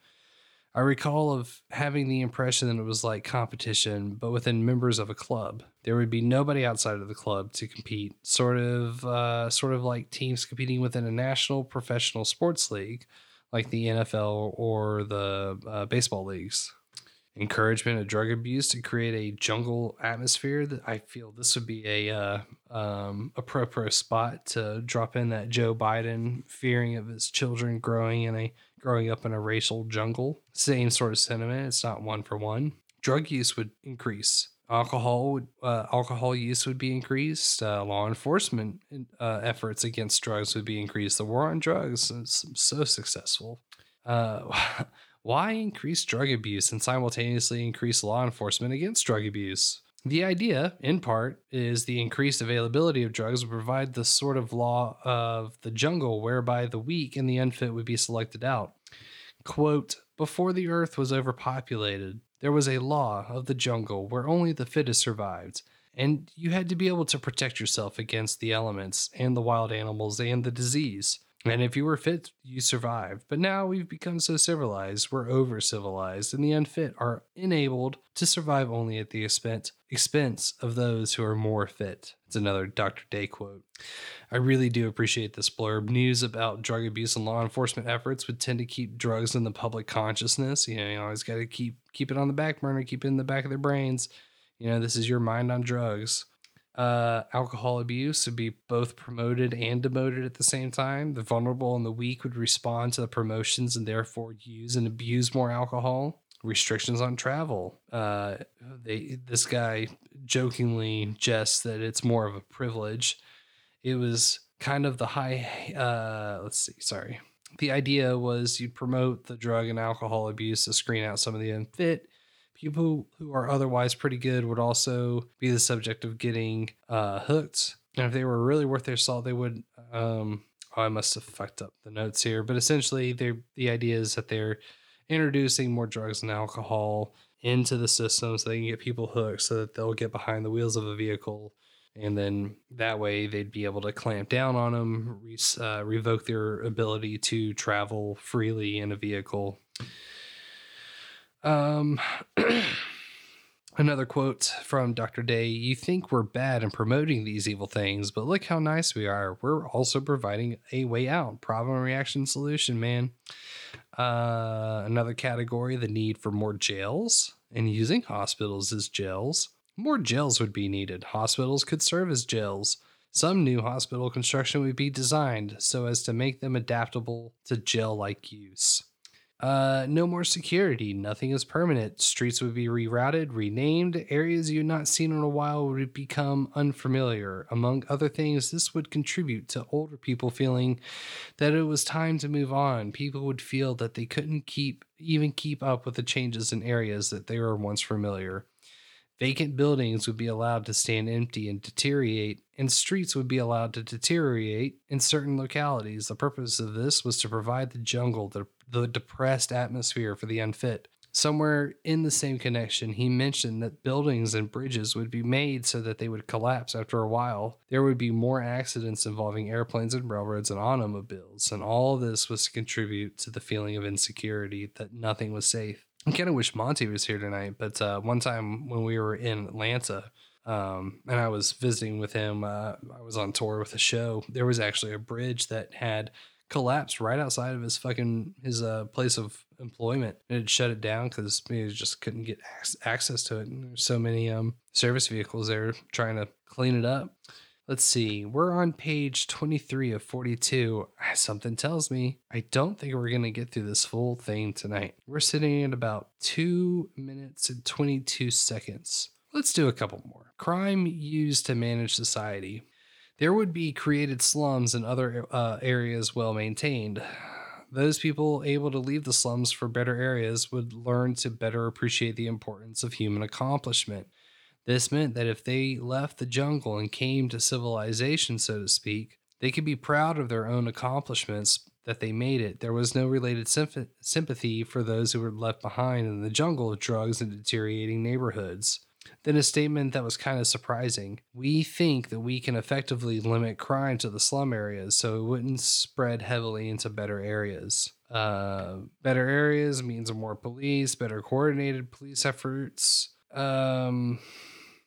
I recall of having the impression that it was like competition, but within members of a club. There would be nobody outside of the club to compete, sort of, uh, sort of like teams competing within a national professional sports league, like the NFL or the uh, baseball leagues. Encouragement of drug abuse to create a jungle atmosphere. That I feel this would be a uh, um, spot to drop in that Joe Biden fearing of his children growing in a growing up in a racial jungle. Same sort of sentiment. It's not one for one. Drug use would increase. Alcohol would uh, alcohol use would be increased. Uh, law enforcement uh, efforts against drugs would be increased. The war on drugs is so successful. Uh, why increase drug abuse and simultaneously increase law enforcement against drug abuse? The idea, in part, is the increased availability of drugs would provide the sort of law of the jungle whereby the weak and the unfit would be selected out. Quote, before the earth was overpopulated, there was a law of the jungle where only the fittest survived, and you had to be able to protect yourself against the elements and the wild animals and the disease. And if you were fit, you survived. But now we've become so civilized, we're over civilized, and the unfit are enabled to survive only at the expense, expense of those who are more fit. It's another Dr. Day quote. I really do appreciate this blurb. News about drug abuse and law enforcement efforts would tend to keep drugs in the public consciousness. You know, you always got to keep keep it on the back burner, keep it in the back of their brains. You know, this is your mind on drugs uh, alcohol abuse would be both promoted and demoted at the same time. The vulnerable and the weak would respond to the promotions and therefore use and abuse more alcohol. Restrictions on travel. Uh, they this guy jokingly jests that it's more of a privilege. It was kind of the high. Uh, let's see. Sorry. The idea was you'd promote the drug and alcohol abuse to screen out some of the unfit people who are otherwise pretty good would also be the subject of getting uh, hooked. And if they were really worth their salt, they would. Um, oh, I must have fucked up the notes here, but essentially, the idea is that they're introducing more drugs and alcohol into the system so they can get people hooked, so that they'll get behind the wheels of a vehicle, and then that way they'd be able to clamp down on them, uh, revoke their ability to travel freely in a vehicle. Um, another quote from Dr. Day You think we're bad in promoting these evil things, but look how nice we are. We're also providing a way out. Problem, reaction, solution, man. Uh, another category the need for more jails and using hospitals as jails. More jails would be needed. Hospitals could serve as jails. Some new hospital construction would be designed so as to make them adaptable to jail like use. Uh, no more security. Nothing is permanent. Streets would be rerouted, renamed. Areas you had not seen in a while would become unfamiliar. Among other things, this would contribute to older people feeling that it was time to move on. People would feel that they couldn't keep even keep up with the changes in areas that they were once familiar. Vacant buildings would be allowed to stand empty and deteriorate, and streets would be allowed to deteriorate in certain localities. The purpose of this was to provide the jungle the, the depressed atmosphere for the unfit. Somewhere in the same connection, he mentioned that buildings and bridges would be made so that they would collapse after a while. There would be more accidents involving airplanes and railroads and automobiles, and all this was to contribute to the feeling of insecurity that nothing was safe. I kind of wish Monty was here tonight, but uh, one time when we were in Atlanta, um, and I was visiting with him, uh, I was on tour with a show. There was actually a bridge that had collapsed right outside of his fucking his uh, place of employment. It shut it down because he just couldn't get access to it. And there's so many um, service vehicles there trying to clean it up. Let's see. We're on page 23 of 42. Something tells me I don't think we're to get through this full thing tonight. We're sitting at about 2 minutes and 22 seconds. Let's do a couple more. Crime used to manage society. There would be created slums and other uh, areas well maintained. Those people able to leave the slums for better areas would learn to better appreciate the importance of human accomplishment. This meant that if they left the jungle and came to civilization, so to speak, they could be proud of their own accomplishments that they made it. There was no related symph- sympathy for those who were left behind in the jungle of drugs and deteriorating neighborhoods. Then a statement that was kind of surprising. We think that we can effectively limit crime to the slum areas so it wouldn't spread heavily into better areas. Uh, better areas means more police, better coordinated police efforts. Um,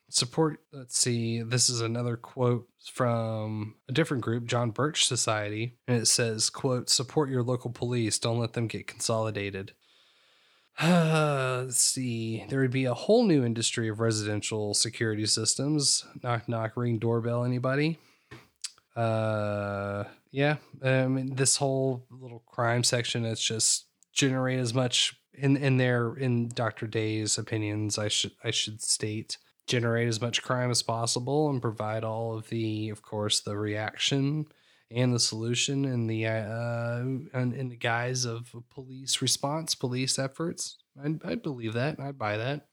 support let's see this is another quote from a different group john birch society and it says quote support your local police don't let them get consolidated let's see. There would be a whole new industry of residential security systems. Knock knock ring doorbell anybody? Uh yeah i mean this whole little crime section it's just generate as much in in their in dr day's opinions i should i should state generate as much crime as possible and provide all of the of course the reaction and the solution in the uh in, in the guise of police response police efforts. I i believe that i buy that.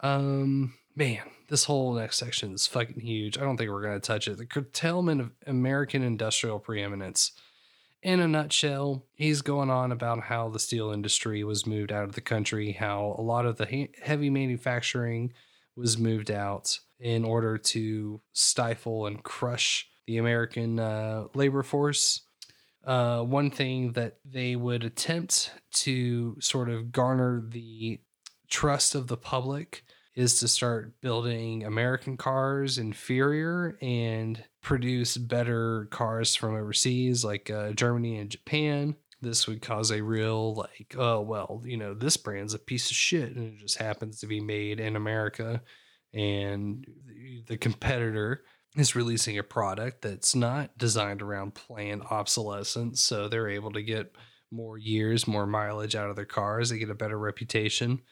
Um man this whole next section is fucking huge. I don't think we're to touch it. The curtailment of american industrial preeminence. In a nutshell, he's going on about how the steel industry was moved out of the country, how a lot of the heavy manufacturing was moved out in order to stifle and crush the American uh, labor force. Uh, one thing that they would attempt to sort of garner the trust of the public is to start building American cars inferior and produce better cars from overseas, like uh, Germany and Japan. This would cause a real, like, oh, well, you know, this brand's a piece of shit and it just happens to be made in America. And the competitor is releasing a product that's not designed around planned obsolescence. So they're able to get more years, more mileage out of their cars. They get a better reputation.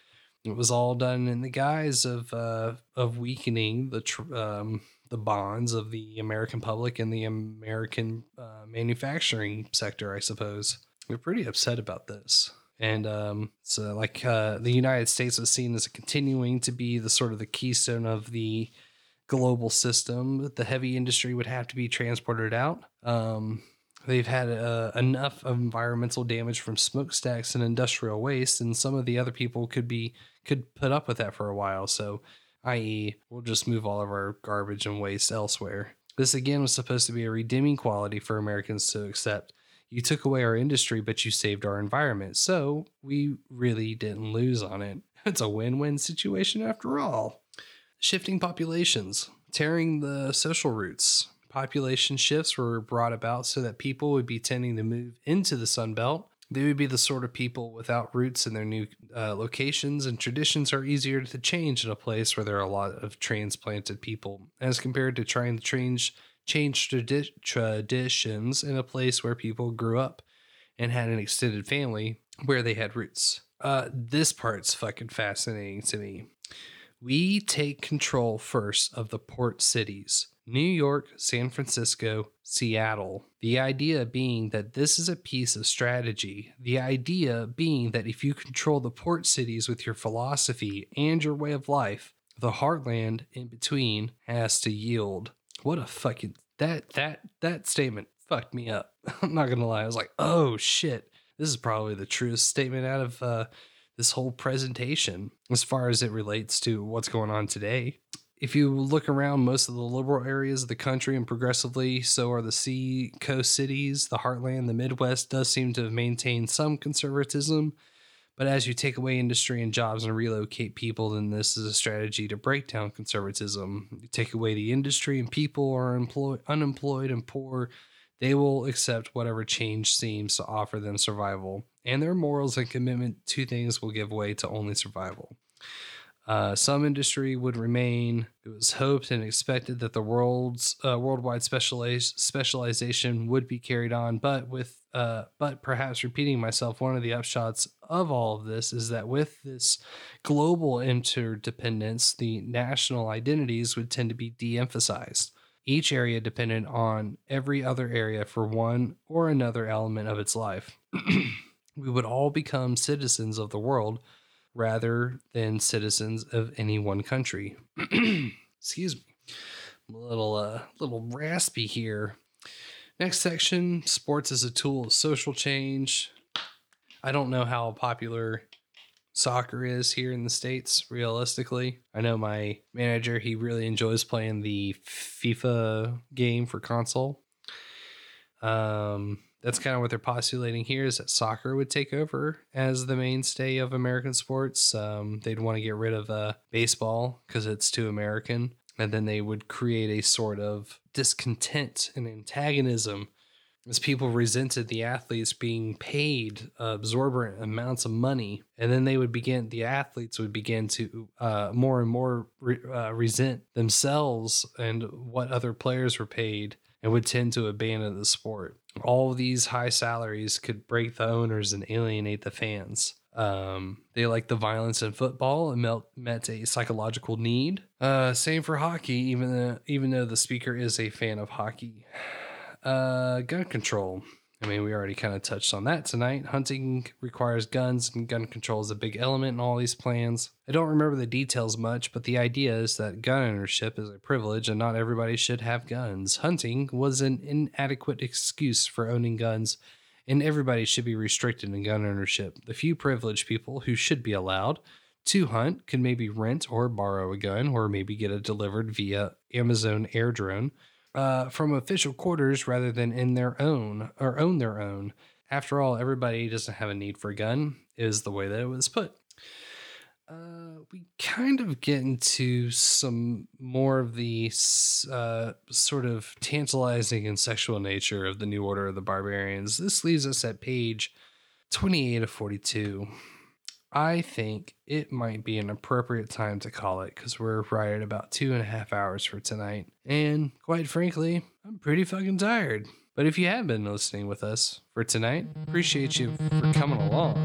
It was all done in the guise of uh, of weakening the tr- um, the bonds of the American public and the American uh, manufacturing sector. I suppose they're pretty upset about this, and um, so like uh, the United States was seen as continuing to be the sort of the keystone of the global system. The heavy industry would have to be transported out. Um, they've had uh, enough environmental damage from smokestacks and industrial waste, and some of the other people could be could put up with that for a while. So, i.e., we'll just move all of our garbage and waste elsewhere. This again was supposed to be a redeeming quality for Americans to accept. You took away our industry, but you saved our environment. So we really didn't lose on it. It's a win win situation after all. Shifting populations, tearing the social roots. Population shifts were brought about so that people would be tending to move into the Sun Belt. They would be the sort of people without roots in their new uh, locations, and traditions are easier to change in a place where there are a lot of transplanted people, as compared to trying to change change tradi- traditions in a place where people grew up and had an extended family where they had roots. Uh, this part's fucking fascinating to me. We take control first of the port cities New York, San Francisco, Seattle. The idea being that this is a piece of strategy. The idea being that if you control the port cities with your philosophy and your way of life, the heartland in between has to yield. What a fucking that that that statement fucked me up. I'm not gonna lie. I was like, oh shit. This is probably the truest statement out of uh, this whole presentation as far as it relates to what's going on today. If you look around most of the liberal areas of the country and progressively so are the sea coast cities, the heartland, the Midwest does seem to have maintained some conservatism. But as you take away industry and jobs and relocate people, then this is a strategy to break down conservatism. You take away the industry and people are employed, unemployed and poor, they will accept whatever change seems to offer them survival, and their morals and commitment to things will give way to only survival. Uh, some industry would remain. It was hoped and expected that the world's uh, worldwide specialize, specialization would be carried on, but with uh, but perhaps repeating myself, one of the upshots of all of this is that with this global interdependence, the national identities would tend to be de-emphasized. Each area dependent on every other area for one or another element of its life. we would all become citizens of the world rather than citizens of any one country. Excuse me. I'm a little uh little raspy here. Next section, sports as a tool of social change. I don't know how popular soccer is here in the states realistically. I know my manager, he really enjoys playing the FIFA game for console. Um that's kind of what they're postulating here is that soccer would take over as the mainstay of American sports. Um, they'd want to get rid of uh, baseball because it's too American. And then they would create a sort of discontent and antagonism as people resented the athletes being paid absorbent amounts of money. And then they would begin, the athletes would begin to uh, more and more re- uh, resent themselves and what other players were paid and would tend to abandon the sport. All these high salaries could break the owners and alienate the fans. Um, they like the violence in football and met, met a psychological need. Uh, same for hockey, even though, even though the speaker is a fan of hockey. Uh, gun control. I mean, we already kind of touched on that tonight. Hunting requires guns, and gun control is a big element in all these plans. I don't remember the details much, but the idea is that gun ownership is a privilege and not everybody should have guns. Hunting was an inadequate excuse for owning guns, and everybody should be restricted in gun ownership. The few privileged people who should be allowed to hunt can maybe rent or borrow a gun, or maybe get it delivered via Amazon Air Drone uh, from official quarters rather than in their own or own their own. After all, everybody doesn't have a need for a gun, is the way that it was put. Uh, we kind of get into some more of the uh, sort of tantalizing and sexual nature of the New Order of the Barbarians. This leaves us at page 28 of 42. I think it might be an appropriate time to call it because we're right at about two and a half hours for tonight. And quite frankly, I'm pretty fucking tired. But if you have been listening with us for tonight, appreciate you for coming along.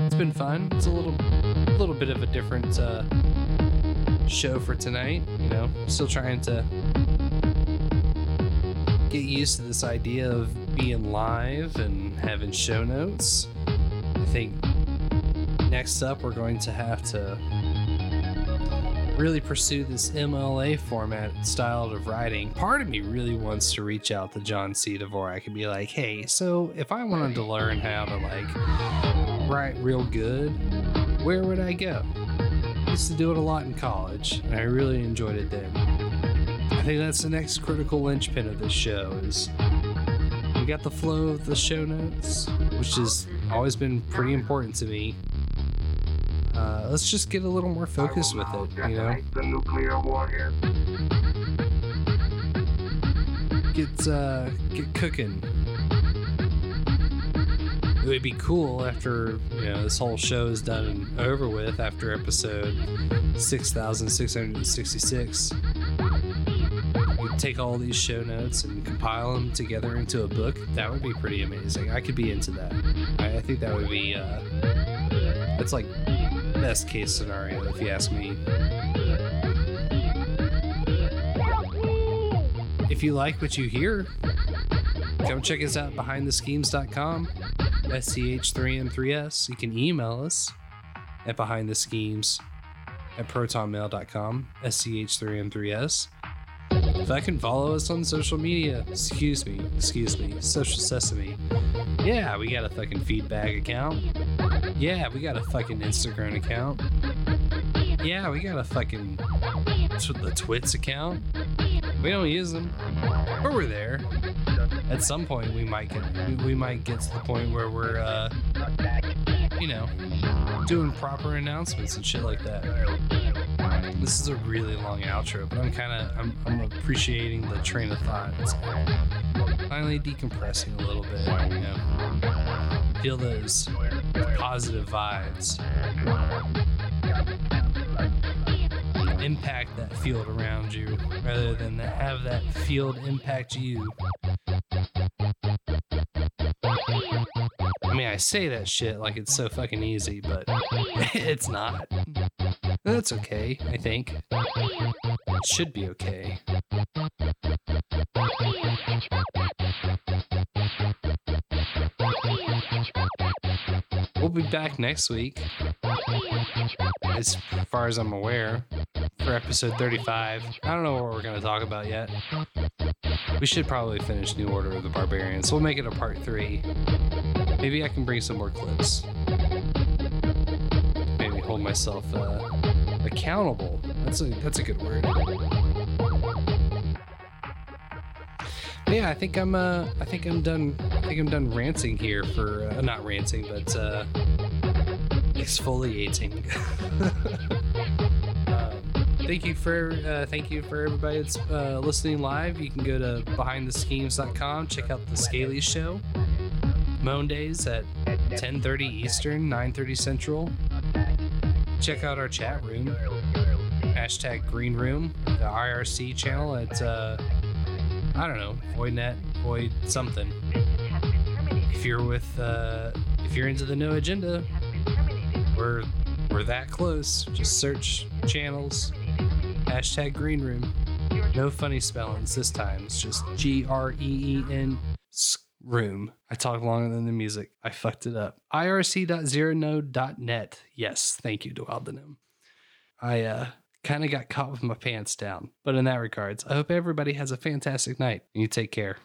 It's been fun. It's a little, little bit of a different uh, show for tonight. You know, still trying to get used to this idea of being live and having show notes. I think next up we're going to have to really pursue this MLA format style of writing. Part of me really wants to reach out to John C. Dvorak and be like, hey, so if I wanted to learn how to like write real good, where would I go? I used to do it a lot in college, and I really enjoyed it then. I think that's the next critical linchpin of this show is we got the flow of the show notes, which has always been pretty important to me. Uh, let's just get a little more focused with it, you know. Get uh, get cooking. It would be cool after you know this whole show is done and over with after episode six thousand six hundred sixty-six. We take all these show notes and compile them together into a book. That would be pretty amazing. I could be into that. I think that would be. Uh, that's like best case scenario, if you ask me. If you like what you hear, come check us out behindtheschemes.com, SCH3M3S. You can email us at behindtheschemes at protonmail.com, SCH3M3S. If I can follow us on social media, excuse me, excuse me, social sesame. Yeah, we got a fucking Facebook account. Yeah, we got a fucking Instagram account. Yeah, we got a fucking tw- the Twits account. We don't use them, but we're there. At some point, we might get we, we might get to the point where we're, uh, you know, doing proper announcements and shit like that. This is a really long outro, but I'm kind of I'm, I'm appreciating the train of thought. Finally decompressing a little bit. You know, feel those positive vibes. Impact that field around you rather than have that field impact you. I mean, I say that shit like it's so fucking easy, but it's not. That's okay, I think. It should be okay. Back next week, as far as I'm aware, for episode 35. I don't know what we're going to talk about yet. We should probably finish New Order of the Barbarians. We'll make it a part three. Maybe I can bring some more clips. Maybe hold myself uh, accountable. That's a that's a good word. Yeah, I think I'm uh I think I'm done I think I'm done ranting here for uh, not ranting but uh exfoliating. Um, thank you for uh, thank you for everybody that's uh, listening live. You can go to behindtheschemes.com, check out the Scaly Show. Mondays at 10:30 Eastern, 9:30 Central. Check out our chat room. Hashtag Green Room, the IRC channel at uh, I don't know, VoidNet, Void something. If you're with uh, if you're into the No Agenda, we're we're that close. Just search channels. Hashtag Green Room. No funny spellings this time. It's just G R E E N room. I talk longer than the music. I fucked it up. irc.zeronode.net. Yes, thank you, Dwaldenum. I uh kind of got caught with my pants down. But in that regards, I hope everybody has a fantastic night and you take care.